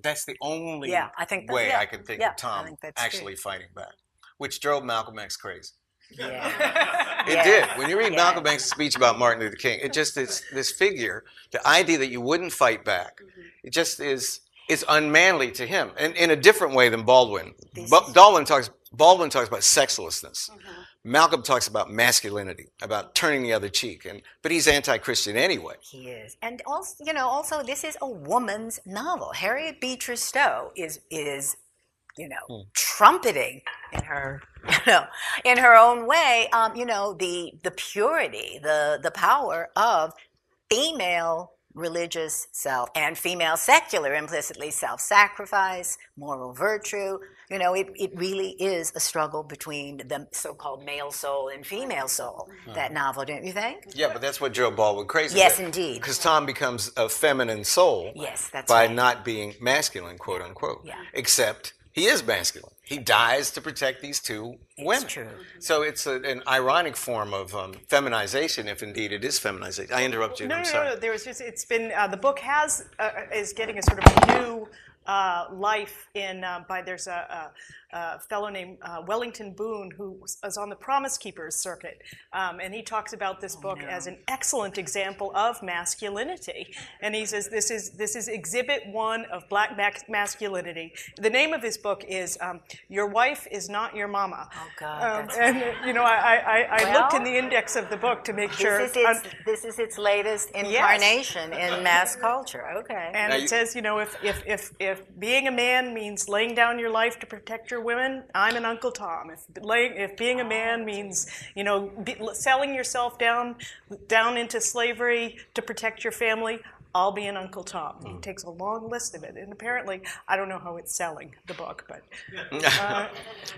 that's the only Yeah, I think that- way yeah, I can think yeah, of Tom think that's actually fighting back, which drove Malcolm X crazy. Yeah. *laughs* It did. When you read. Malcolm X's speech about Martin Luther King, it just is this figure, the idea that you wouldn't fight back. Mm-hmm. It just is. is unmanly to him, and in a different way than Baldwin. Is- Baldwin talks. Baldwin talks about sexlessness. Mm-hmm. Malcolm talks about masculinity, about turning the other cheek, and but he's anti-Christian anyway. He is, and also, you know, also this is a woman's novel. Harriet Beecher Stowe is is, you know, trumpeting in her, *laughs* you know, in her own way. Um, you know, the the purity, the the power of female religious self and female secular implicitly self-sacrifice moral virtue you know it, it really is a struggle between the so-called male soul and female soul that novel don't you think Yeah, but that's what Joe Baldwin crazy. Yes, indeed. Because Tom becomes a feminine soul. Yes, that's by right. not being masculine, quote unquote. Yeah. Except he is masculine. He dies to protect these two women. true. So it's a, an ironic form of um, feminization, if indeed it is feminization. I interrupt you. No, I'm no, sorry. no, no. There was just, it's been, uh, the book has, uh, is getting a sort of new uh, life in, uh, by, there's a, a, a fellow named uh, Wellington Boone who was- on the Promise Keepers circuit. Um, and he talks about this book as an excellent example of masculinity. And he says this is, this is exhibit one of black mac- masculinity. The name of his book is um, Your Wife is Not Your Mama. Oh, God, Um, that's and, uh, you know, I, I, I I looked in the index of the book to make sure. This is its, um, this is its latest incarnation in mass culture. Okay. And Now it you- says, you know, if, if, if, if being a man means laying down your life to protect your women, I'm an Uncle Tom. If, laying, if being a man means, you know, be, selling yourself down, down into slavery to protect your family, I'll be an Uncle Tom. Hmm. He takes a long list of it. And apparently, I don't know how it's selling, the book, but *laughs*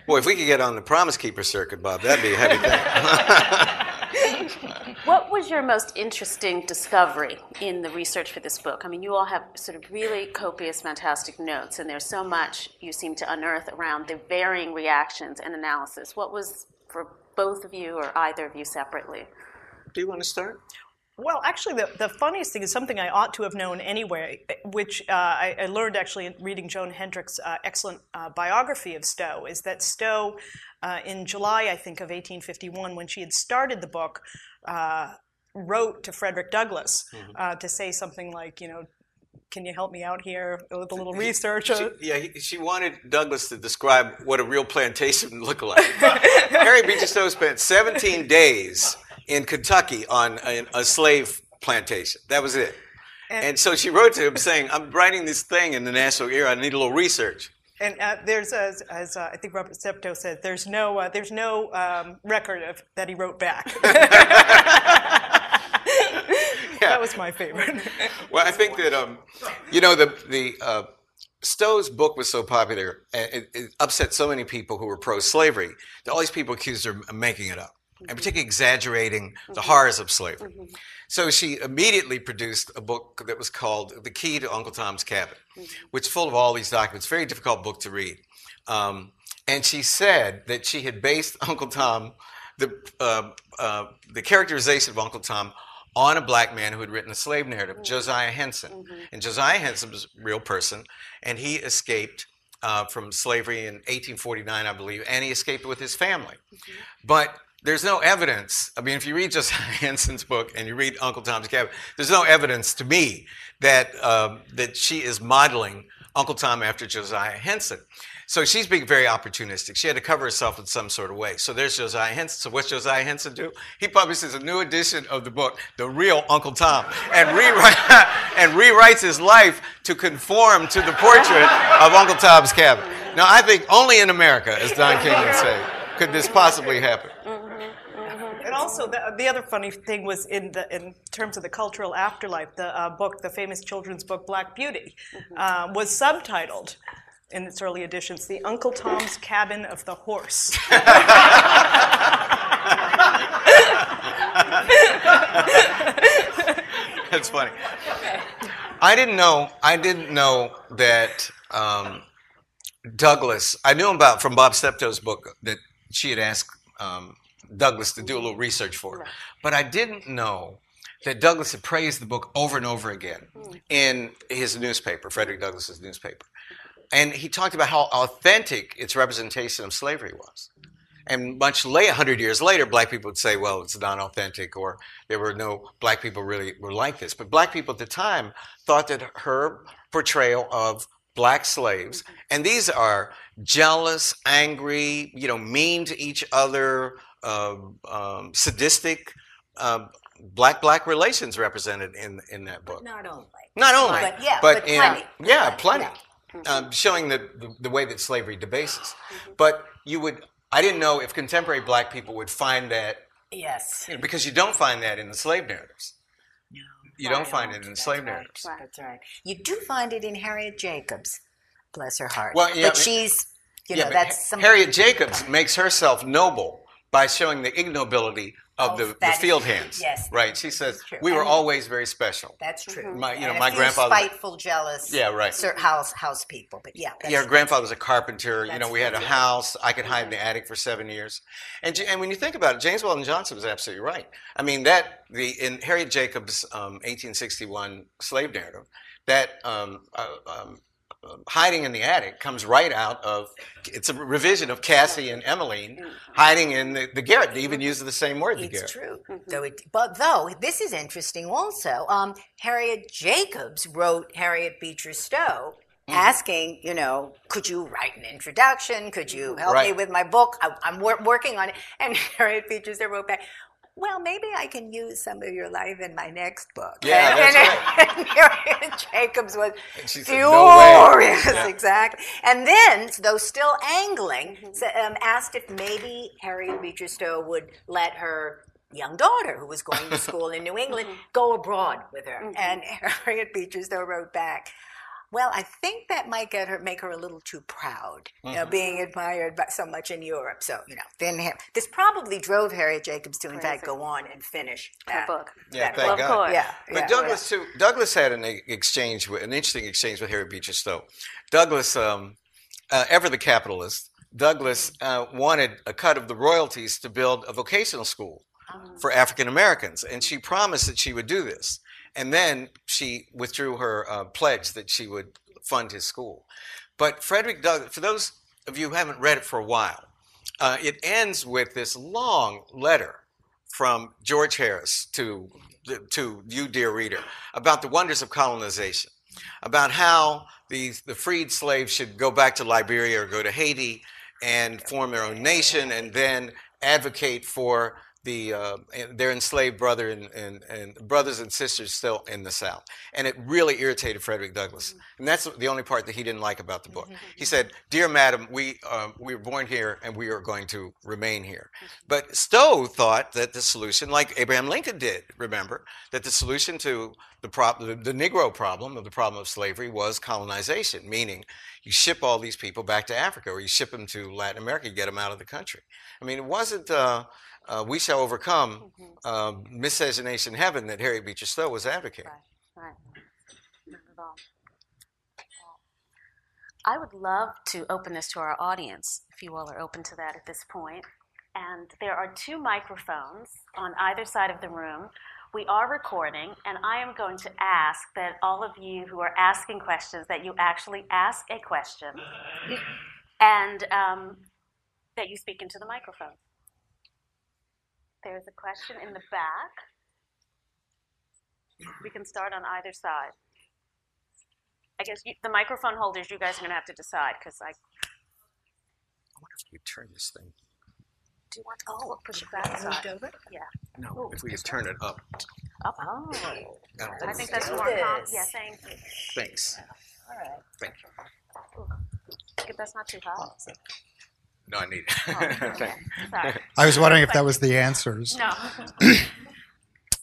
Boy, if we could get on the Promise Keeper circuit, Bob, that'd be a heavy thing. *laughs* *laughs* What was your most interesting discovery in the research for this book? I mean, you all have sort of really copious, fantastic notes, and there's so much you seem to unearth around the varying reactions and analysis. What was for both of you or either of you separately? Do you want to start? Well, actually, the, the funniest thing is something I ought to have known anyway, which uh, I, I learned actually in reading Joan Hedrick's uh, excellent uh, biography of Stowe, is that Stowe, uh, in July, I think, of 1851, when she had started the book, uh, wrote to Frederick Douglass uh, to say something like, you know, can you help me out here with a little research? She, *laughs* yeah, he, she wanted Douglass to describe what a real plantation *laughs* looked like. *laughs* Harry Beecher Stowe spent 17 days in Kentucky on a, a slave plantation. That was it. And, so she wrote to him saying, "I'm writing this thing in the National Era. I need a little research." And uh, there's, as, as uh, I think Robert Stepto said, there's no, uh, there's no um, record of that he wrote back. *laughs* That was my favorite. Well, I think that um, you know the the uh, Stowe's book was so popular, and it, it upset so many people who were pro-slavery. That all these people accused her of making it up, and particularly exaggerating the horrors of slavery. So she immediately produced a book that was called "The Key to Uncle Tom's Cabin," which is full of all these documents. Very difficult book to read. Um, and she said that she had based *laughs* Uncle Tom, the uh, uh, the characterization of Uncle Tom, on a black man who had written a slave narrative, Josiah Henson. And Josiah Henson was a real person, and he escaped uh, from slavery in 1849, I believe, and he escaped with his family. But there's no evidence. I mean, if you read Josiah *laughs* Henson's book and you read Uncle Tom's Cabin, there's no evidence to me that um, that she is modeling Uncle Tom after Josiah Henson. So she's being very opportunistic. She had to cover herself in some sort of way. So there's Josiah Henson. So what's Josiah Henson do? He publishes a new edition of the book, The Real Uncle Tom, and, rewrite, *laughs* and rewrites his life to conform to the portrait of Uncle Tom's cabin. Now, I think only in America, as Don King would say, could this possibly happen. And also, the, the other funny thing was in the in terms of the cultural afterlife, the uh, book, the famous children's book Black Beauty, uh, was subtitled in its early editions, "The Uncle Tom's Cabin of the Horse." *laughs* That's funny. I didn't know. I didn't know that um, Douglass. I knew about from Bob Stepto's book that she had asked um, Douglass to do a little mm-hmm. research for. Her, but I didn't know that Douglass had praised the book over and over again mm. in his newspaper, Frederick Douglass's newspaper, and he talked about how authentic its representation of slavery was. And much later, 100 years later, black people would say, well, it's not authentic, or there were no black people really were like this. But black people at the time thought that her portrayal of black slaves, mm-hmm. and these are jealous, angry, you know, mean to each other, um, sadistic, uh, black black relations represented in in that book. Not only. Not only, But yeah, but but in plenty. yeah, Plenty, plenty, Um, showing the, the the way that slavery debases. But you would, I didn't know if contemporary black people would find that Yes. you know, because you don't find that in the slave narratives. No, You don't find it in the slave right. narratives. That's right. You do find it in Harriet Jacobs. Bless her heart. Well, yeah, but she's, you yeah, know, that's some. Harriet Jacobs makes herself noble by showing the ignobility of Oh, the, the that is field true. hands. Yes, Right. She says true. we were And- always very special. That's true. My- you know, And my few grandfather- spiteful, jealous. Yeah, right. House house people, but yeah. That's, yeah, her grandfather was a carpenter. you know, That's- we had a house. I could hide in the attic for seven years. And and when you think about it, James Weldon Johnson was absolutely right. I mean, that the in Harriet Jacobs' um, 1861 slave narrative, that um, uh, um, hiding in the attic comes right out of it's a revision of Cassie and Emmeline hiding in the, the garret. They even use the same word, the It's garret. true. Though it, but though this is interesting also. Um, Harriet Jacobs wrote Harriet Beecher Stowe. Mm-hmm. Asking, you know, could you write an introduction? Could you help me with my book? I, I'm wor- working on it. And *laughs* Harriet Beecher Stowe wrote back, well, maybe I can use some of your life in my next book. Yeah, and, that's and, *laughs* and Harriet Jacobs was And she said, "No way." furious, Yeah. exactly. And then, though still angling, mm-hmm. sa- um, asked if maybe Harriet Beecher Stowe would let her young daughter, who was going to *laughs* school in New England, mm-hmm. go abroad with her. Mm-hmm. And *laughs* Harriet Beecher Stowe wrote back. Well, I think that might get her, make her a little too proud, you know, being admired by so much in Europe. So, you know, then Har- this probably drove Harriet Jacobs to, in fact, go on and finish that book. Yeah, that thank book. Of God. course. Yeah, But yeah, Douglass too. Douglass had an exchange with an interesting exchange with Harriet Beecher Stowe. Douglass, um, uh, ever the capitalist, Douglass uh, wanted a cut of the royalties to build a vocational school for African Americans, and she promised that she would do this. And then she withdrew her uh, pledge that she would fund his school. But Frederick Douglass, for those of you who haven't read it for a while, uh, it ends with this long letter from George Harris to to you, dear reader, about the wonders of colonization, about how the the freed slaves should go back to Liberia or go to Haiti and form their own nation, and then advocate for the uh, their enslaved brother and, and, and brothers and sisters still in the South. And it really irritated Frederick Douglass. And that's the only part that he didn't like about the book. He said, Dear madam, we, um, we were born here and we are going to remain here. But Stowe thought that the solution, like Abraham Lincoln did, remember, that the solution to the, prob- the, the Negro problem, of the problem of slavery, was colonization, meaning you ship all these people back to Africa or you ship them to Latin America, you get them out of the country. I mean, it wasn't uh, uh, We Shall Overcome, uh, Miscegenation Heaven that Harry Beecher Stowe was advocating. Right. Not at all. I would love to open this to our audience, if you all are open to that at this point. And there are two microphones on either side of the room. We are recording, and I am going to ask that all of you who are asking questions that you actually ask a question, *laughs* and um, that you speak into the microphone. There's a question in the back. We can start on either side. I guess you, the microphone holders, you guys are going to have to decide because I. I wonder if we could turn this thing. Do you want to oh, push it back side? over? Yeah. No, oh. if we could turn it up. Up. Oh, No, I think that's do more calm. Yeah, thank you. Thanks. all right. Thank you. If that's not too hot. No, I need Oh, it. *laughs* okay. Sorry. I was wondering if that was the answers. No. *clears throat*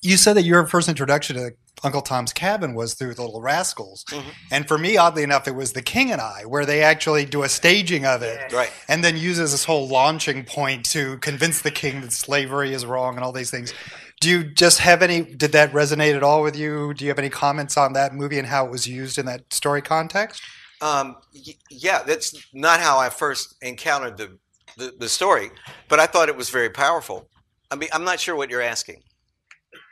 You said that your first introduction to Uncle Tom's Cabin was through the Little Rascals. Mm-hmm. And for me, oddly enough, it was The King and I, where they actually do a staging of it. Right. And then uses this whole launching point to convince the king that slavery is wrong and all these things. Do you just have any, did that resonate at all with you? Do you have any comments on that movie and how it was used in that story context? Um, y- yeah, that's not how I first encountered the, the, the story, but I thought it was very powerful. I mean, I'm not sure what you're asking.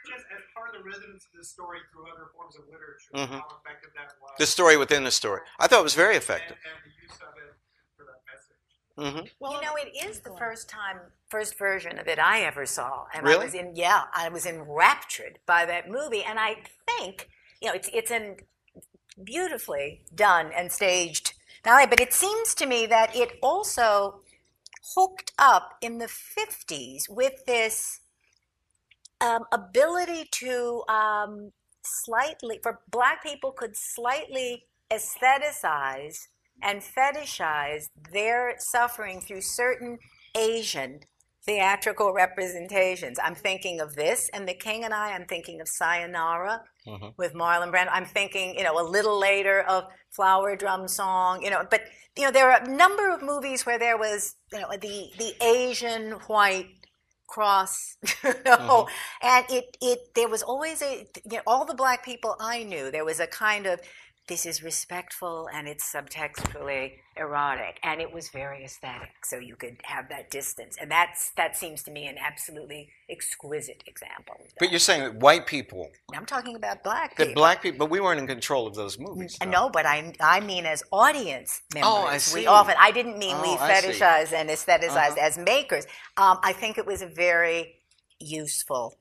Just as part of the resonance of this story through other forms of literature, Mhm. how effective that was. The story within the story. I thought it was very effective. And, and the use of it for that message. hmm Well, you know, it is the first time, first version of it I ever saw, and I was in, yeah, I was enraptured by that movie, and I think, you know, it's it's an beautifully done and staged ballet. But it seems to me that it also hooked up in the 50s with this um, ability to um, slightly, for black people, could slightly aestheticize and fetishize their suffering through certain Asian theatrical representations. I'm thinking of this and The King and I. I'm thinking of Sayonara Mhm. with Marlon Brando. I'm thinking, you know, a little later of Flower Drum Song. You know, but you know, there are a number of movies where there was, you know, the the Asian white cross, *laughs* you know, and it it there was always a you know, all the black people I knew. There was a kind of this is respectful and it's subtextually erotic and it was very aesthetic so you could have that distance and that's that seems to me an absolutely exquisite example But you're saying that white people, i'm talking about black that people black people, but we weren't in control of those movies. Uh, no, but I I mean as audience members. Oh, I We often I didn't mean we Oh, see. fetishize and aestheticize Uh-huh. as makers. Um, I think it was a very useful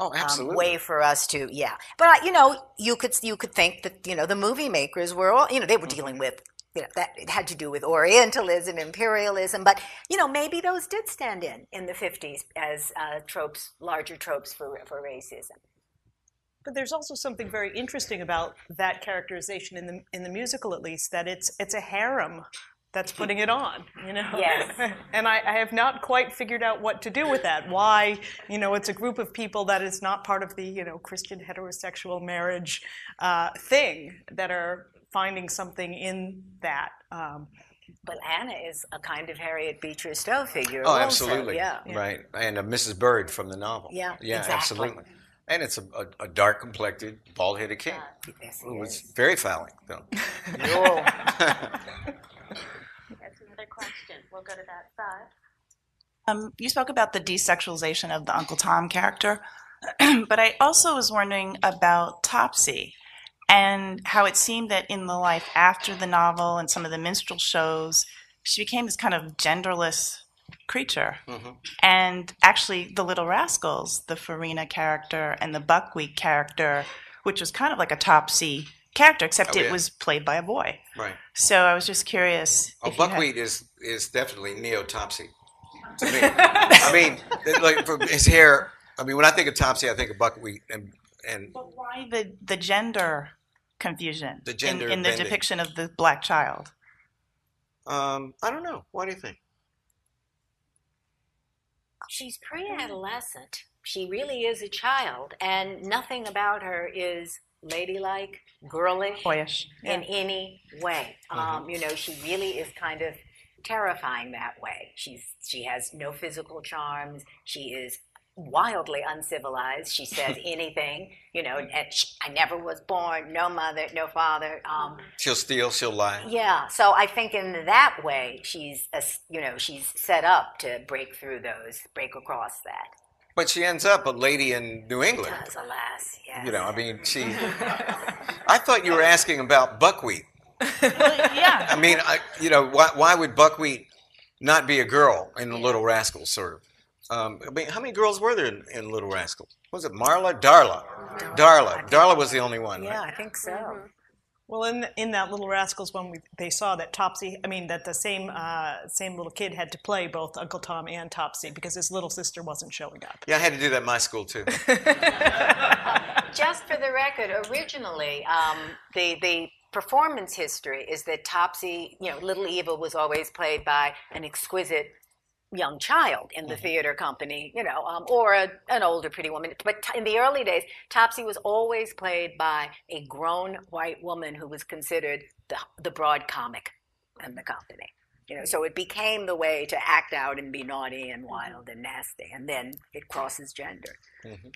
Oh, um, absolutely. way for us to yeah. But I, you know, you could you could think that you know the movie makers were all you know they were dealing with you know that it had to do with Orientalism, imperialism, but you know maybe those did stand in in the fifties as uh, tropes, larger tropes for for racism. But there's also something very interesting about that characterization in the in the musical, at least, that it's it's a harem that's putting it on, you know. Yes. *laughs* and I, I have not quite figured out what to do with that. Why, you know, it's a group of people that is not part of the you know Christian heterosexual marriage uh, thing that are finding something in that. Um, But Anna is a kind of Harriet Beecher Stowe figure. Oh, also, absolutely. Yeah. Right. And uh, Mrs. Bird from the novel. Yeah, Yeah, exactly. absolutely. And it's a, a, a dark complected, bald headed king. Yes, Who he was very phallic, though. *laughs* *laughs* That's another question. We'll go to that side. Um, you spoke about the desexualization of the Uncle Tom character, *clears throat* but I also was wondering about Topsy and how it seemed that in the life after the novel and some of the minstrel shows, she became this kind of genderless creature. Mhm. And actually, the Little Rascals, the Farina character and the Buckwheat character, which was kind of like a Topsy character, except Oh, it yeah. was played by a boy. Right. So I was just curious. Oh, if you had- buckwheat is is definitely neo Topsy. To me, *laughs* I mean, it- like for his hair. I mean, when I think of Topsy, I think of buckwheat, and and But why the the gender confusion The gender in, in the bending. depiction of the black child? um, I don't know. What do you think? She's pre-adolescent. She really is a child, and nothing about her is ladylike, girlish, Boyish. in any way. Um, you know, she really is kind of terrifying that way. She's she has no physical charms. She is wildly uncivilized. She says *laughs* anything. You know, and she, I never was born. No mother, no father. Um, She'll steal. She'll lie. yeah. So I think in that way, she's a, you know she's set up to break through those, break across that. But she ends up a lady in New England. Does alas, yes. You know, I mean, she. *laughs* I thought you were asking about buckwheat. yeah. I mean, I, you know, why, why would buckwheat not be a girl in the Little Rascals, sort of? Um, I mean, how many girls were there in, in Little Rascals? Was it Marla? Darla. Darla. Darla was the only one. Yeah, Right? I think so. Well, in in that Little Rascals one, we, they saw that Topsy. I mean, that the same uh, same little kid had to play both Uncle Tom and Topsy because his little sister wasn't showing up. Yeah, I had to do that in my school too. *laughs* Just for the record, originally, um, the the performance history is that Topsy, you know, Little Eva was always played by an exquisite young child in the mm-hmm. theater company, you know, um, or a, an older pretty woman. But t- in the early days, Topsy was always played by a grown white woman who was considered the the broad comic in the company. You know, so it became the way to act out and be naughty and mm-hmm. wild and nasty, and then it crosses gender. Mm-hmm.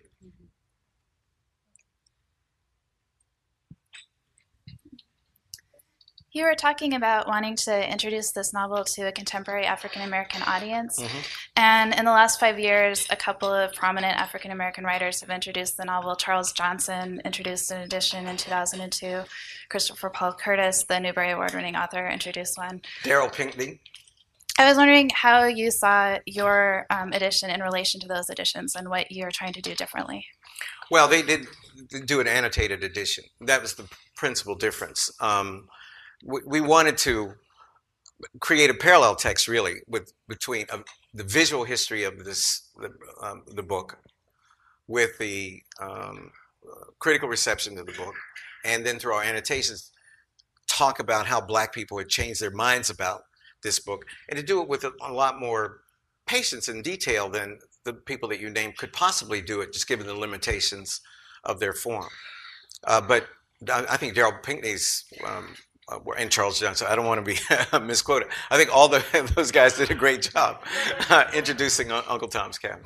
You were talking about wanting to introduce this novel to a contemporary African American audience. And in the last five years, a couple of prominent African American writers have introduced the novel. Charles Johnson introduced an edition in 2002. Christopher Paul Curtis, the Newbery Award winning author, introduced one. Darryl Pinckney. I was wondering how you saw your um, edition in relation to those editions and what you're trying to do differently. Well, they did do an annotated edition. That was the principal difference. Um, we, wanted to create a parallel text, really, with between uh, the visual history of this the, um, the book with the um, critical reception of the book, and then through our annotations, talk about how Black people had changed their minds about this book, and to do it with a, a lot more patience and detail than the people that you named could possibly do it, just given the limitations of their form. Uh, but I, I think Darryl Pinckney's um, uh, and Charles Johnson. I don't want to be *laughs* misquoted. I think all the, *laughs* those guys did a great job uh, introducing Uncle Tom's Cabin.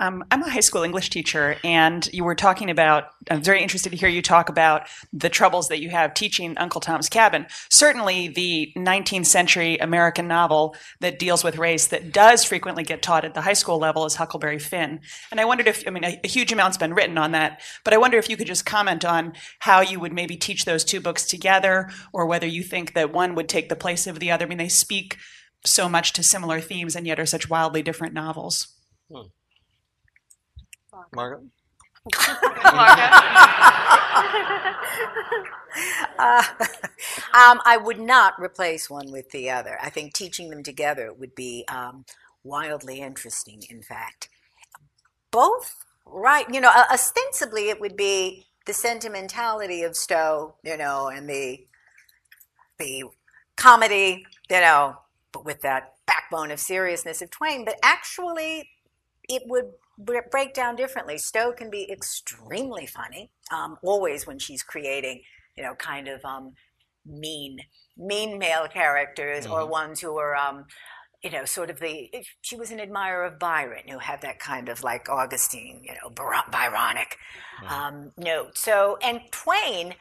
Um, I'm a high school English teacher, and you were talking about. I'm very interested to hear you talk about the troubles that you have teaching Uncle Tom's Cabin. Certainly, the 19th century American novel that deals with race that does frequently get taught at the high school level is Huckleberry Finn. And I wondered if, I mean, a, a huge amount's been written on that, but I wonder if you could just comment on how you would maybe teach those two books together, or whether you think that one would take the place of the other. I mean, they speak so much to similar themes and yet are such wildly different novels. Hmm. Margo? *laughs* uh, um, I would not replace one with the other. I think teaching them together would be um, wildly interesting, in fact. Both, right, you know, ostensibly it would be the sentimentality of Stowe, you know, and the, the comedy, you know, but with that backbone of seriousness of Twain. But actually, it would break down differently. Stowe can be extremely funny, um, always when she's creating, you know, kind of um, mean, mean male characters mm-hmm. or ones who are, um, you know, sort of the. She was an admirer of Byron, who had that kind of like Augustine, you know, Byronic mm-hmm. Um, note. So, and Twain.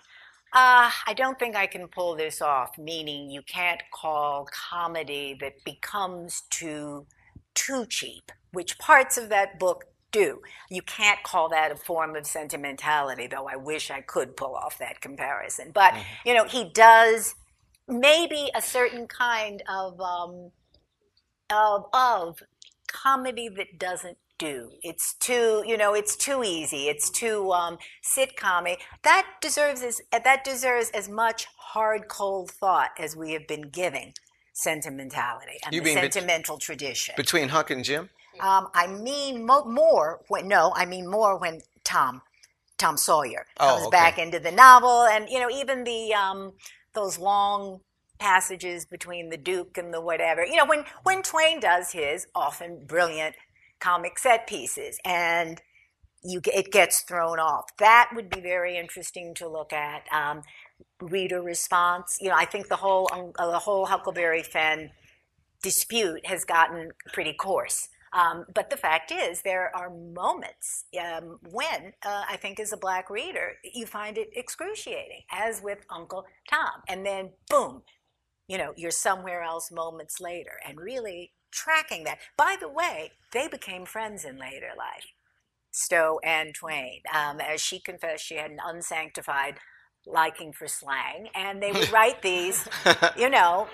Uh, I don't think I can pull this off, meaning you can't call comedy that becomes too too cheap which parts of that book do. You can't call that a form of sentimentality, though I wish I could pull off that comparison. But, mm-hmm. you know, he does maybe a certain kind of, um, of, of comedy that doesn't do. It's too, you know, it's too easy. It's too um, sitcom That deserves as that deserves as much hard, cold thought as we have been giving sentimentality and you the sentimental tradition. Between Huck and Jim? Um, I mean mo- more when no, I mean more when Tom, Tom Sawyer comes oh, okay. back into the novel, and you know even the um, those long passages between the Duke and the whatever. You know when when Twain does his often brilliant comic set pieces, and you it gets thrown off. That would be very interesting to look at. Um, reader response. You know, I think the whole um, uh, the whole Huckleberry Finn dispute has gotten pretty coarse. Um, but the fact is, there are moments um, when uh, I think, as a black reader, you find it excruciating, as with Uncle Tom, and then boom, you know, you're somewhere else moments later, and really tracking that. By the way, they became friends in later life, Stowe and Twain. Um, as she confessed, she had an unsanctified liking for slang, and they would *laughs* write these, you know,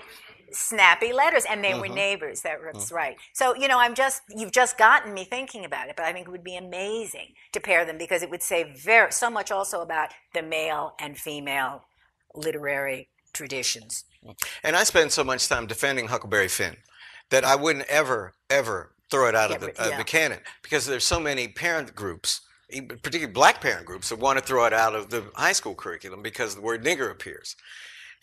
snappy letters and they mm-hmm. were neighbors that was mm-hmm. right so you know i'm just you've just gotten me thinking about it but i think it would be amazing to pair them because it would say very so much also about the male and female literary traditions and i spend so much time defending huckleberry finn that i wouldn't ever ever throw it out of the, yeah. the canon because there's so many parent groups particularly black parent groups that want to throw it out of the high school curriculum because the word nigger appears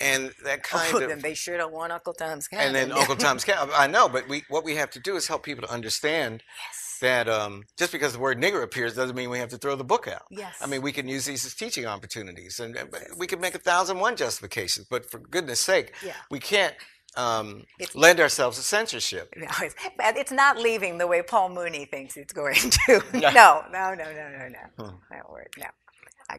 and that oh, kind oh, of. Then they sure don't want Uncle Tom's Cabin. And then Uncle Tom's Cabin. I know, but we what we have to do is help people to understand yes. that um, just because the word nigger appears doesn't mean we have to throw the book out. Yes. I mean, we can use these as teaching opportunities, and we can make a thousand one justifications. But for goodness sake, yeah. we can't um, lend ourselves to censorship. *laughs* No, it's, it's, not leaving the way Paul Mooney thinks it's going to. *laughs* no, no, no, no, no, no. Hmm. That word, no. I,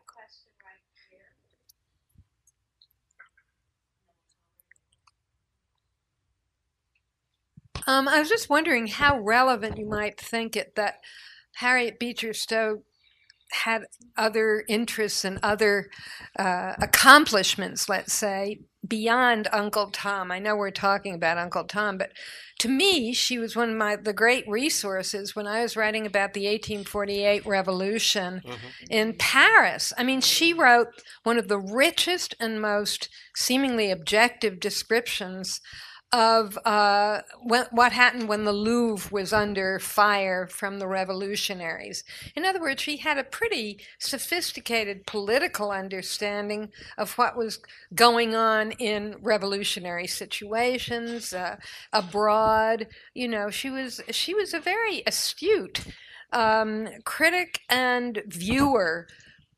Um, I was just wondering how relevant you might think it that Harriet Beecher Stowe had other interests and other uh, accomplishments, let's say, beyond Uncle Tom. I know we're talking about Uncle Tom, but to me, she was one of my the great resources when I was writing about the 1848 revolution in Paris. I mean, she wrote one of the richest and most seemingly objective descriptions of uh, when, what happened when the Louvre was under fire from the revolutionaries. In other words, she had a pretty sophisticated political understanding of what was going on in revolutionary situations uh, abroad. You know, she was she was a very astute um, critic and viewer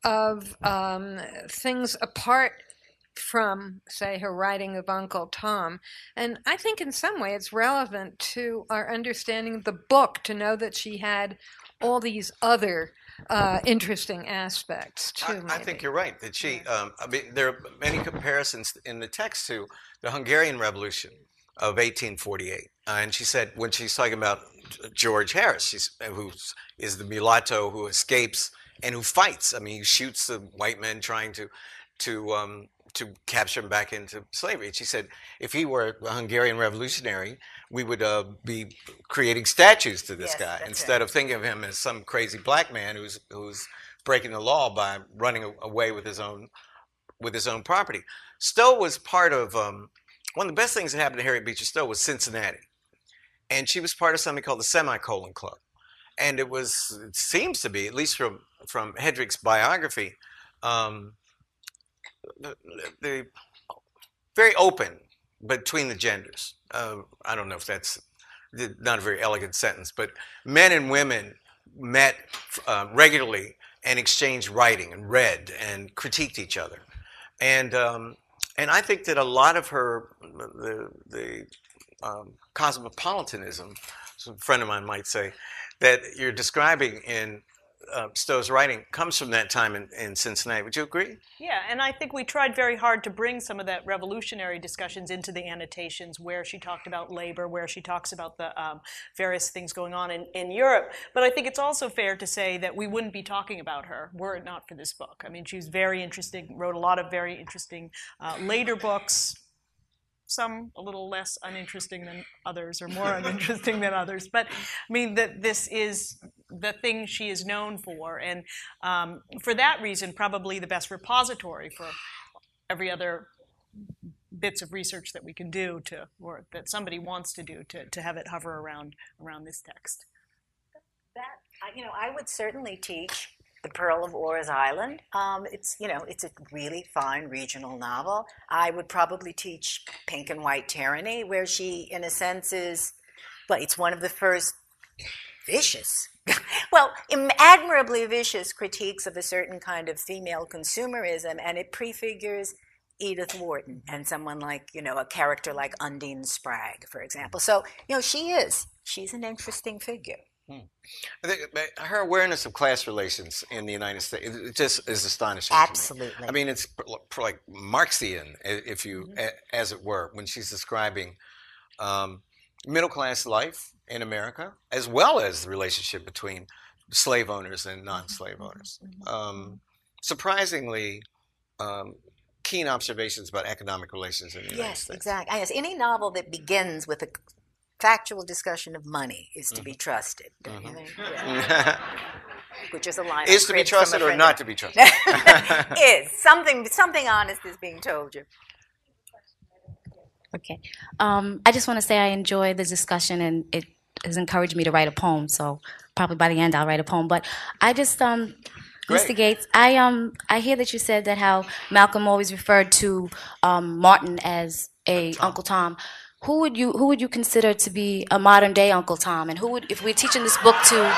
of um, things apart from, say, her writing of Uncle Tom. And I think in some way it's relevant to our understanding of the book to know that she had all these other uh, interesting aspects too. I, I think you're right that she. Um, I mean, there are many comparisons in the text to the Hungarian Revolution of 1848, uh, and she said when she's talking about George Harris, she's who is the mulatto who escapes and who fights. I mean, he shoots the white men trying to to um, to capture him back into slavery. And she said, if he were a Hungarian revolutionary, we would uh, be creating statues to this Yes, guy instead of thinking of him as some crazy black man who's who's breaking the law by running away with his own with his own property. Stowe was part of um, one of the best things that happened to Harriet Beecher Stowe was Cincinnati, and she was part of something called the Semicolon Club, and it was it seems to be at least from from Hedrick's biography. Um, the, the very open between the genders. Uh, I don't know if that's not a very elegant sentence, but men and women met uh, regularly and exchanged writing and read and critiqued each other. And um, and I think that a lot of her the the um, cosmopolitanism, a friend of mine might say, that you're describing in uh, Stowe's writing comes from that time in, in Cincinnati. Would you agree? Yeah, and I think we tried very hard to bring some of that revolutionary discussions into the annotations where she talked about labor, where she talks about the um, various things going on in, in Europe. But I think it's also fair to say that we wouldn't be talking about her were it not for this book. I mean, she was very interesting, wrote a lot of very interesting uh, later books, some a little less uninteresting than others or more *laughs* uninteresting than others but i mean that this is the thing she is known for and um, for that reason probably the best repository for every other bits of research that we can do to or that somebody wants to do to, to have it hover around around this text That you know, I would certainly teach The Pearl of Orr's Island. Um, it's you know, it's a really fine regional novel. I would probably teach Pink and White Tyranny, where she, in a sense, is well, it's one of the first vicious, well, admirably vicious critiques of a certain kind of female consumerism, and it prefigures. Edith Wharton and someone like, you know, a character like Undine Spragg, for example. So, you know, she is. She's an interesting figure. I think her awareness of class relations in the United States it just is astonishing. Absolutely. I mean, it's like Marxian, if you, Mm-hmm. as it were, when she's describing um, middle class life in America, as well as the relationship between slave owners and non-slave owners. Um, surprisingly, um, keen observations about economic relations in the United States. Yes, States. exactly. Yes, any novel that begins with a factual discussion of money is to be Mm-hmm. trusted. don't? *laughs* Yeah. *laughs* Which is a line I Is to be cribbed from a trusted or not of- to be *laughs* trusted? is something something honest is being told you. Okay. Um, I just want to say I enjoy the discussion and it has encouraged me to write a poem. So probably by the end I'll write a poem. But I just, um, Great. Mr. Gates, I um I hear that you said that how Malcolm always referred to um, Martin as a Uncle Tom. Who would you who would you consider to be a modern day Uncle Tom? And who would if we're teaching this book to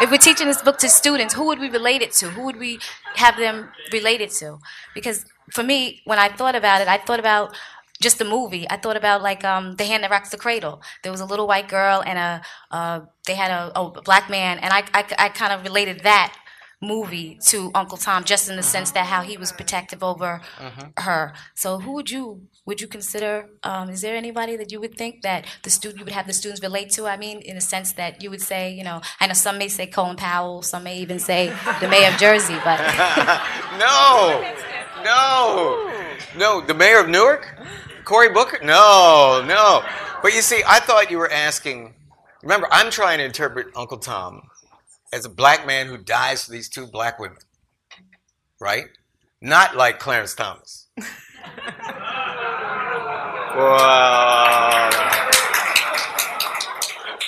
if we're teaching this book to students, who would we relate it to? Who would we have them relate it to? Because for me, when I thought about it, I thought about just the movie. I thought about like um, the hand that rocks the cradle. There was a little white girl and a uh, they had a, a black man, and I I, I kind of related that movie to Uncle Tom, just in the sense that how he was protective over Mhm. her. So who would you would you consider? Um, is there anybody that you would think that the student you would have the students relate to? I mean, in a sense that you would say, you know, I know some may say Colin Powell, some may even say the mayor of Jersey, but *laughs* no, *laughs* no, no. The mayor of Newark, Cory Booker. No, no. But you see, I thought you were asking. Remember, I'm trying to interpret Uncle Tom as a black man who dies for these two black women, right? Not like Clarence Thomas. *laughs* Wow.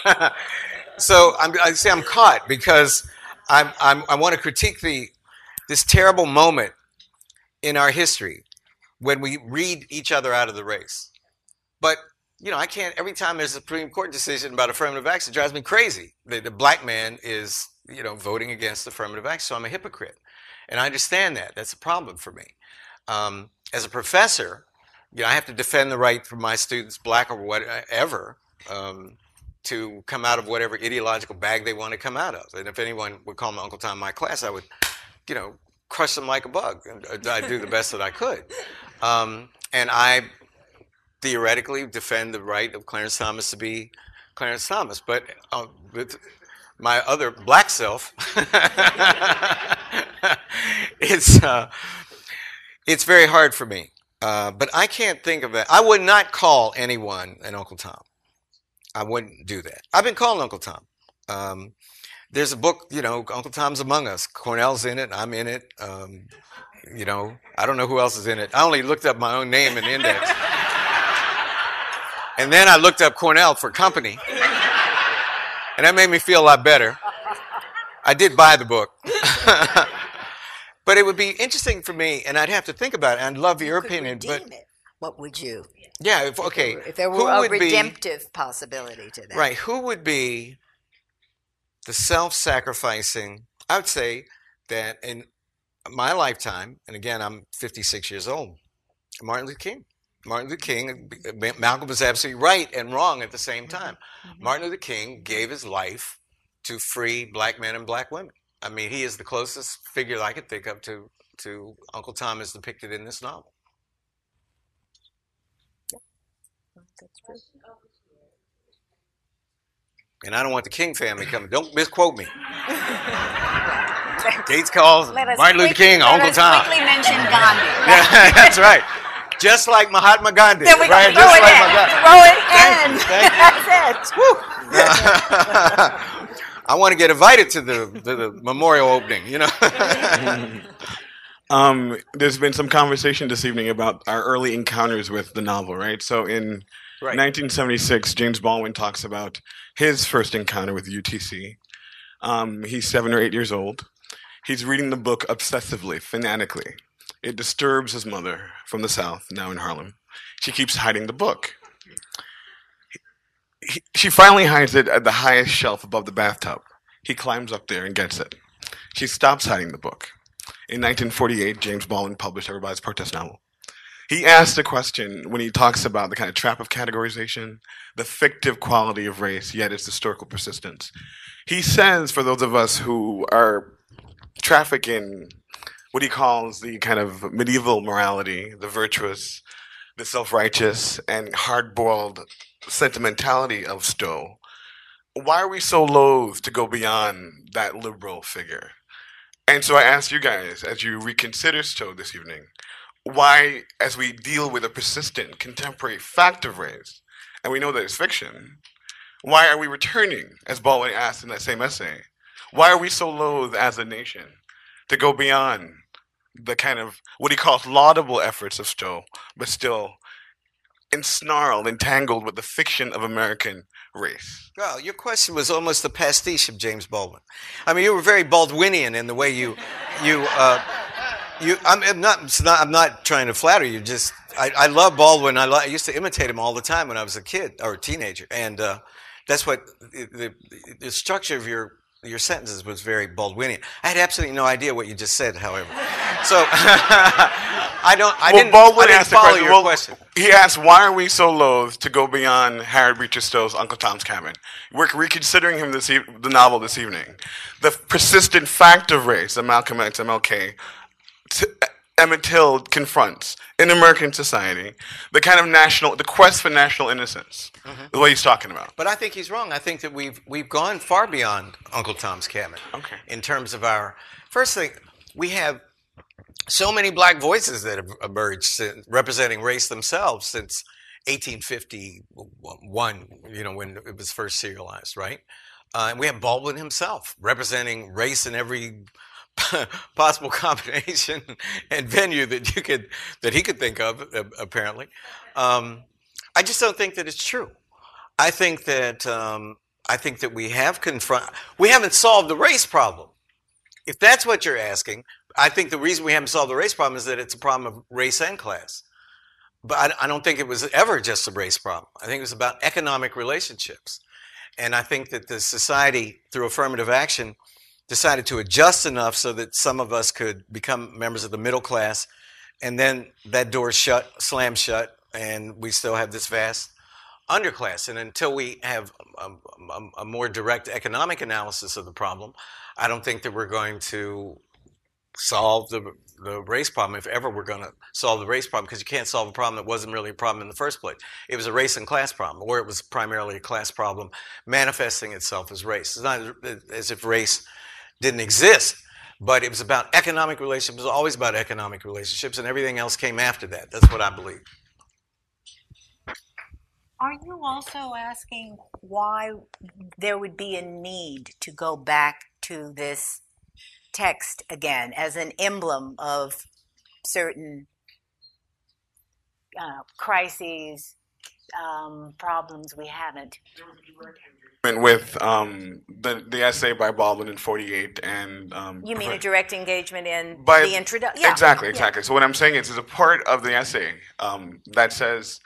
*laughs* so I'm, I say I'm caught because I'm, I'm, I want to critique the this terrible moment in our history when we read each other out of the race. But you know, I can't. Every time there's a Supreme Court decision about affirmative action, it drives me crazy. The, the black man is, you know, voting against affirmative action, so I'm a hypocrite, and I understand that. That's a problem for me. Um, as a professor, you know, I have to defend the right for my students, black or whatever, um, to come out of whatever ideological bag they want to come out of. And if anyone would call me Uncle Tom in my class, I would, you know, crush them like a bug. And uh, I'd do the best that I could. Um, and I theoretically defend the right of Clarence Thomas to be Clarence Thomas. But uh, with my other black self, *laughs* it's uh, it's very hard for me. Uh, but I can't think of it. I would not call anyone an Uncle Tom. I wouldn't do that. I've been called Uncle Tom. Um, there's a book, you know, Uncle Tom's Among Us. Cornell's in it. I'm in it. Um, you know, I don't know who else is in it. I only looked up my own name in the index. and then I looked up Cornell for company. And that made me feel a lot better. I did buy the book. *laughs* but it would be interesting for me, and I'd have to think about it. and I'd love your opinion. But What would you? yeah, if, okay. If there who were a would be- redemptive possibility to that. Right. Who would be the self sacrificing? I would say that in my lifetime, and again, I'm 56 years old, Martin Luther King. Martin Luther King, uh, uh, Malcolm was absolutely right and wrong at the same mm-hmm, time. Mm-hmm. Martin Luther King gave his life to free black men and black women. I mean, he is the closest figure I could think of to, to Uncle Tom as depicted in this novel. And I don't want the King family coming. Don't misquote me. *laughs* *laughs* *laughs* Gates calls Let us Martin Luther quickly- King, let Uncle us Tom. quickly mention Gandhi. *laughs* Yeah, that's right. Just like Mahatma Gandhi. There we go. right? Throw Just it like in. Throw it in. That's it. *laughs* I want to get invited to the, to the memorial opening, you know. Um, there's been some conversation this evening about our early encounters with the novel, right? So in Right. 1976, James Baldwin talks about his first encounter with UTC. Um, he's seven or eight years old. He's reading the book obsessively, fanatically. It disturbs his mother from the South, now in Harlem. She keeps hiding the book. He, she finally hides it at the highest shelf above the bathtub. He climbs up there and gets it. She stops hiding the book. In 1948, James Baldwin published Everybody's Protest novel. He asks a question when he talks about the kind of trap of categorization, the fictive quality of race, yet its historical persistence. He says, for those of us who are traffic in what he calls the kind of medieval morality, the virtuous, the self righteous, and hard boiled sentimentality of Stowe, why are we so loath to go beyond that liberal figure? And so I ask you guys, as you reconsider Stowe this evening, why, as we deal with a persistent contemporary fact of race, and we know that it's fiction, why are we returning, as Baldwin asked in that same essay, why are we so loath as a nation to go beyond the kind of what he calls laudable efforts of Stowe, but still ensnarled, entangled with the fiction of American race? Well, your question was almost a pastiche of James Baldwin. I mean, you were very Baldwinian in the way you, you, uh, you. I'm, I'm not, not. I'm not trying to flatter you. Just, I, I love Baldwin. I, lo- I used to imitate him all the time when I was a kid or a teenager, and uh, that's what the, the, the structure of your your sentences was very Baldwinian. I had absolutely no idea what you just said, however. So *laughs* I don't. I well, didn't. Baldwin I didn't asked follow question. your well, question. He asked, "Why are we so loath to go beyond Harriet Beecher Stowe's Uncle Tom's Cabin?" We're reconsidering him this e- the novel this evening. The persistent fact of race that Malcolm X, MLK, t- Emmett Till confronts in American society, the kind of national, the quest for national innocence, Mhm. is what he's talking about. But I think he's wrong. I think that we've we've gone far beyond Uncle Tom's Cabin. Okay. In terms of our first thing, we have so many black voices that have emerged since, representing race themselves since 1851. You know when it was first serialized, right? Uh, and we have Baldwin himself representing race in every *laughs* possible combination *laughs* and venue that you could that he could think of. uh, Apparently, um, I just don't think that it's true. I think that um, I think that we have confront we haven't solved the race problem. If that's what you're asking, I think the reason we haven't solved the race problem is that it's a problem of race and class. But I, I don't think it was ever just a race problem. I think it was about economic relationships. And I think that the society, through affirmative action, decided to adjust enough so that some of us could become members of the middle class. And then that door shut, slammed shut, and we still have this vast underclass. And until we have a, a, a more direct economic analysis of the problem, I don't think that we're going to solve the, the race problem, if ever we're going to solve the race problem, because you can't solve a problem that wasn't really a problem in the first place. It was a race and class problem, or it was primarily a class problem manifesting itself as race. It's not as if race didn't exist, but it was about economic relationships. It was always about economic relationships, and everything else came after that. That's what I believe. Are you also asking why there would be a need to go back to this text again as an emblem of certain uh, crises, um, problems we haven't? With um, the the essay by Baldwin in '48 and um, You mean a direct engagement in by the introduction? Yeah. Exactly, yeah. exactly. So what I'm saying is, there's a part of the essay um, that says,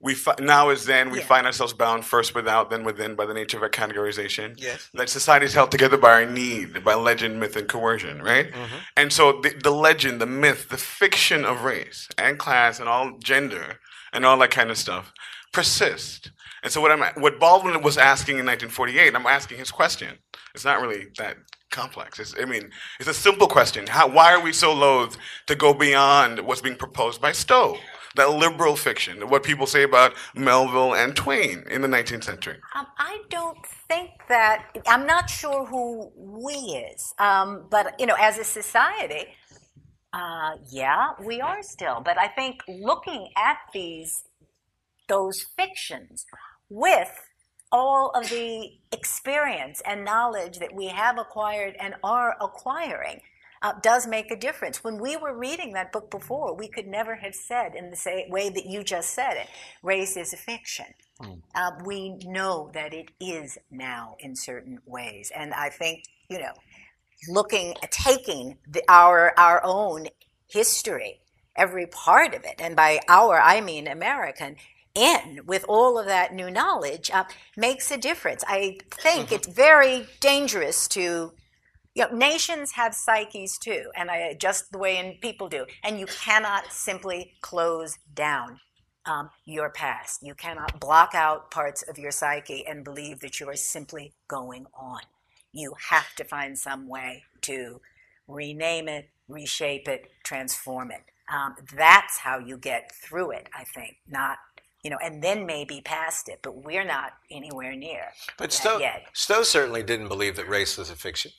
"We fi- now as then we Yeah. find ourselves bound first without, then within, by the nature of our categorization. Yes. That society is held together by our need, by legend, myth, and coercion, right? Mhm. And so the, the legend, the myth, the fiction of race and class and all gender and all that kind of stuff persist. And so what I'm what Baldwin was asking in 1948, I'm asking his question. It's not really that complex. It's, I mean, it's a simple question. How, why are we so loath to go beyond what's being proposed by Stowe? That liberal fiction, what people say about Melville and Twain in the 19th century. Um, I don't think that. I'm not sure who we is, um, but you know, as a society, uh, yeah, we are still. But I think looking at these those fictions with all of the experience and knowledge that we have acquired and are acquiring uh, does make a difference. When we were reading that book before, we could never have said in the same way that you just said it, race is a fiction. Uh, we know that it is now in certain ways, and I think you know, looking taking the, our our own history, every part of it, and by our I mean American, in with all of that new knowledge uh, makes a difference. I think it's very dangerous to. You know, nations have psyches too, and I, just the way in people do, and you cannot simply close down um, your past. You cannot block out parts of your psyche and believe that you are simply going on. You have to find some way to rename it, reshape it, transform it. Um, that's how you get through it, I think, not, you know, and then maybe past it, but we're not anywhere near But Stowe, yet. Stowe certainly didn't believe that race was a fiction.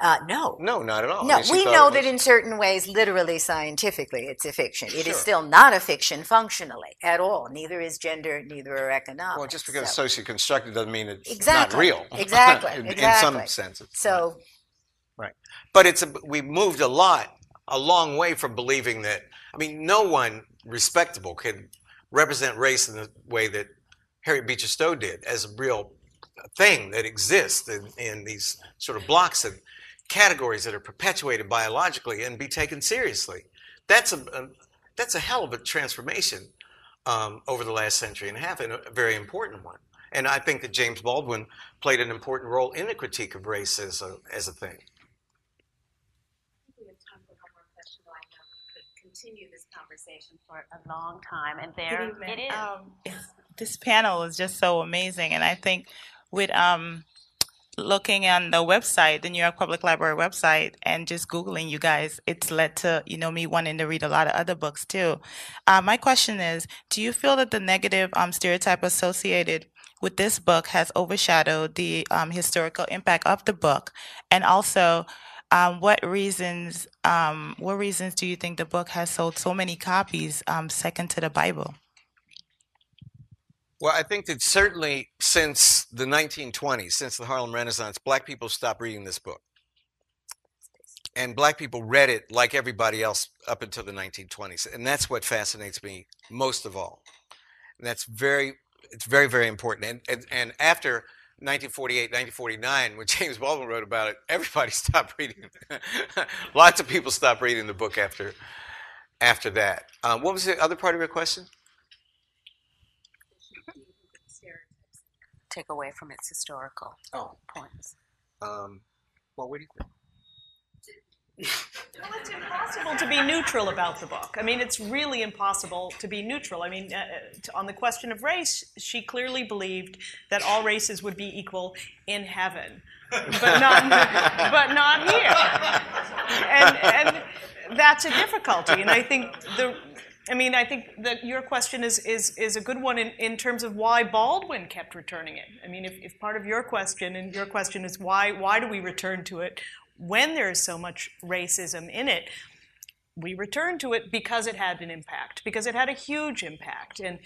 Uh, no. No, not at all. No, we know that in certain ways, literally scientifically, it's a fiction. It is Sure. still not a fiction functionally at all. Neither is gender, neither are economics. Well, just because so. it's socially constructed doesn't mean it's Exactly. not real. *laughs* Exactly. in, exactly. in some senses. So, Right. But it's a, we moved a lot, a long way from believing that. I mean, no one respectable can represent race in the way that Harriet Beecher Stowe did as a real thing that exists in, in these sort of blocks and categories that are perpetuated biologically and be taken seriously. That's a, a that's a hell of a transformation um, over the last century and a half, and a very important one. And I think that James Baldwin played an important role in the critique of race as a, as a thing. We have time for one more question, though I know we could continue this conversation for a long time, and there it is. Um, this panel is just so amazing, and I think with um, looking on the website, the New York Public Library website, and just googling you guys, it's led to you know me wanting to read a lot of other books too. Uh, my question is, do you feel that the negative um, stereotype associated with this book has overshadowed the um, historical impact of the book, and also? Um, what reasons? Um, what reasons do you think the book has sold so many copies, um, second to the Bible? Well, I think that certainly since the 1920s, since the Harlem Renaissance, black people stopped reading this book. And black people read it like everybody else up until the 1920s. And that's what fascinates me most of all. And that's very, it's very, very important. And, and, and after 1948, 1949, when *laughs* James Baldwin wrote about it, everybody *laughs* stopped reading. *laughs* Lots of people stopped reading the book after, after that. Um, what was the other part of your question? Take away from its historical Oh. points. Um, well, what do you think? Well, it's impossible to be neutral about the book. I mean, it's really impossible to be neutral. I mean, uh, uh, on the question of race, she clearly believed that all races would be equal in heaven, but not, *laughs* but not here. And, and that's a difficulty. And I think the, I mean, I think that your question is, is, is a good one in, in terms of why Baldwin kept returning it. I mean, if, if part of your question, and your question is why, why do we return to it when there is so much racism in it? We return to it because it had an impact, because it had a huge impact. And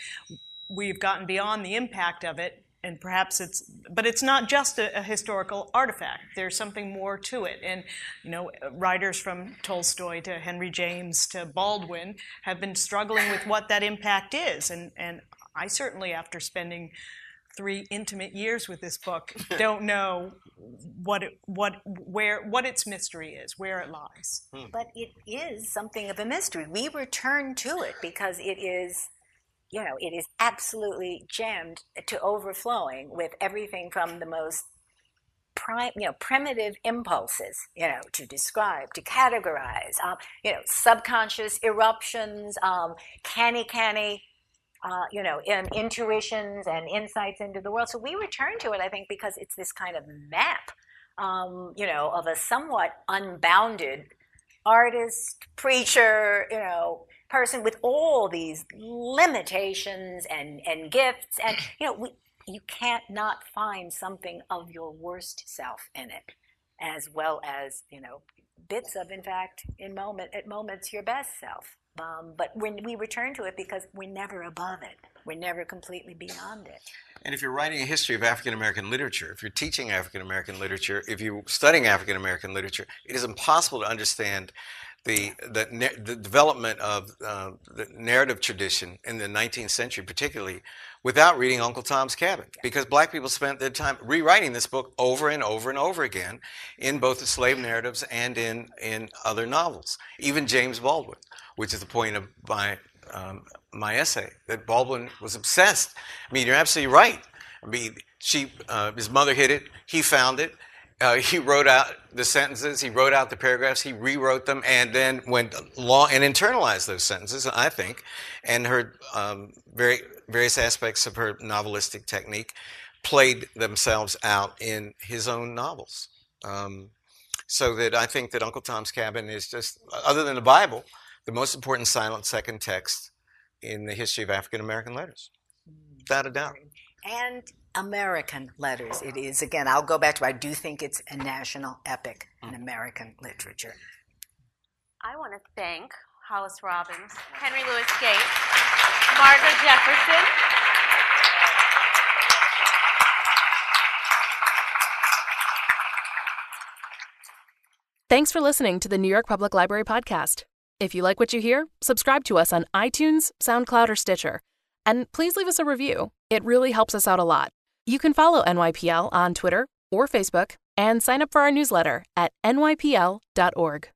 we've gotten beyond the impact of it and perhaps it's but it's not just a, a, historical artifact there's something more to it and you know writers from tolstoy to henry james to baldwin have been struggling with what that impact is and and i certainly after spending three intimate years with this book *laughs* don't know what it, what where what its mystery is where it lies But it is something of a mystery. We return to it because it is, you know, it is absolutely jammed to overflowing with everything from the most prime, you know, primitive impulses, you know, to describe, to categorize, um, you know, subconscious eruptions, um, canny, canny, uh, you know, in intuitions and insights into the world. So we return to it, I think, because it's this kind of map, um, you know, of a somewhat unbounded artist, preacher, you know, person with all these limitations and, and gifts. And, you know, we, you can't not find something of your worst self in it, as well as, you know, bits of, in fact, in moment, at moments, your best self. Um, but when we return to it because we're never above it, we're never completely beyond it. And if you're writing a history of African American literature, if you're teaching African American literature, if you're studying African American literature, it is impossible to understand the the, the development of uh, the narrative tradition in the 19th century, particularly, without reading Uncle Tom's Cabin, because black people spent their time rewriting this book over and over and over again in both the slave narratives and in in other novels. Even James Baldwin, which is the point of my um, my essay, that Baldwin was obsessed. I mean, you're absolutely right. I mean, she, uh, his mother hid it. He found it. Uh, he wrote out the sentences. He wrote out the paragraphs. He rewrote them, and then went long and internalized those sentences. I think, and her um, very various aspects of her novelistic technique played themselves out in his own novels. Um, so that I think that Uncle Tom's Cabin is just, other than the Bible, the most important silent second text in the history of African American letters, without a doubt. And American letters, it is. Again, I'll go back to I do think it's a national epic in mm. American literature. I want to thank Hollis Robbins, Henry Louis Gates, Margaret Jefferson. Thanks for listening to the New York Public Library podcast. If you like what you hear, subscribe to us on iTunes, SoundCloud, or Stitcher. And please leave us a review. It really helps us out a lot. You can follow NYPL on Twitter or Facebook and sign up for our newsletter at nypl.org.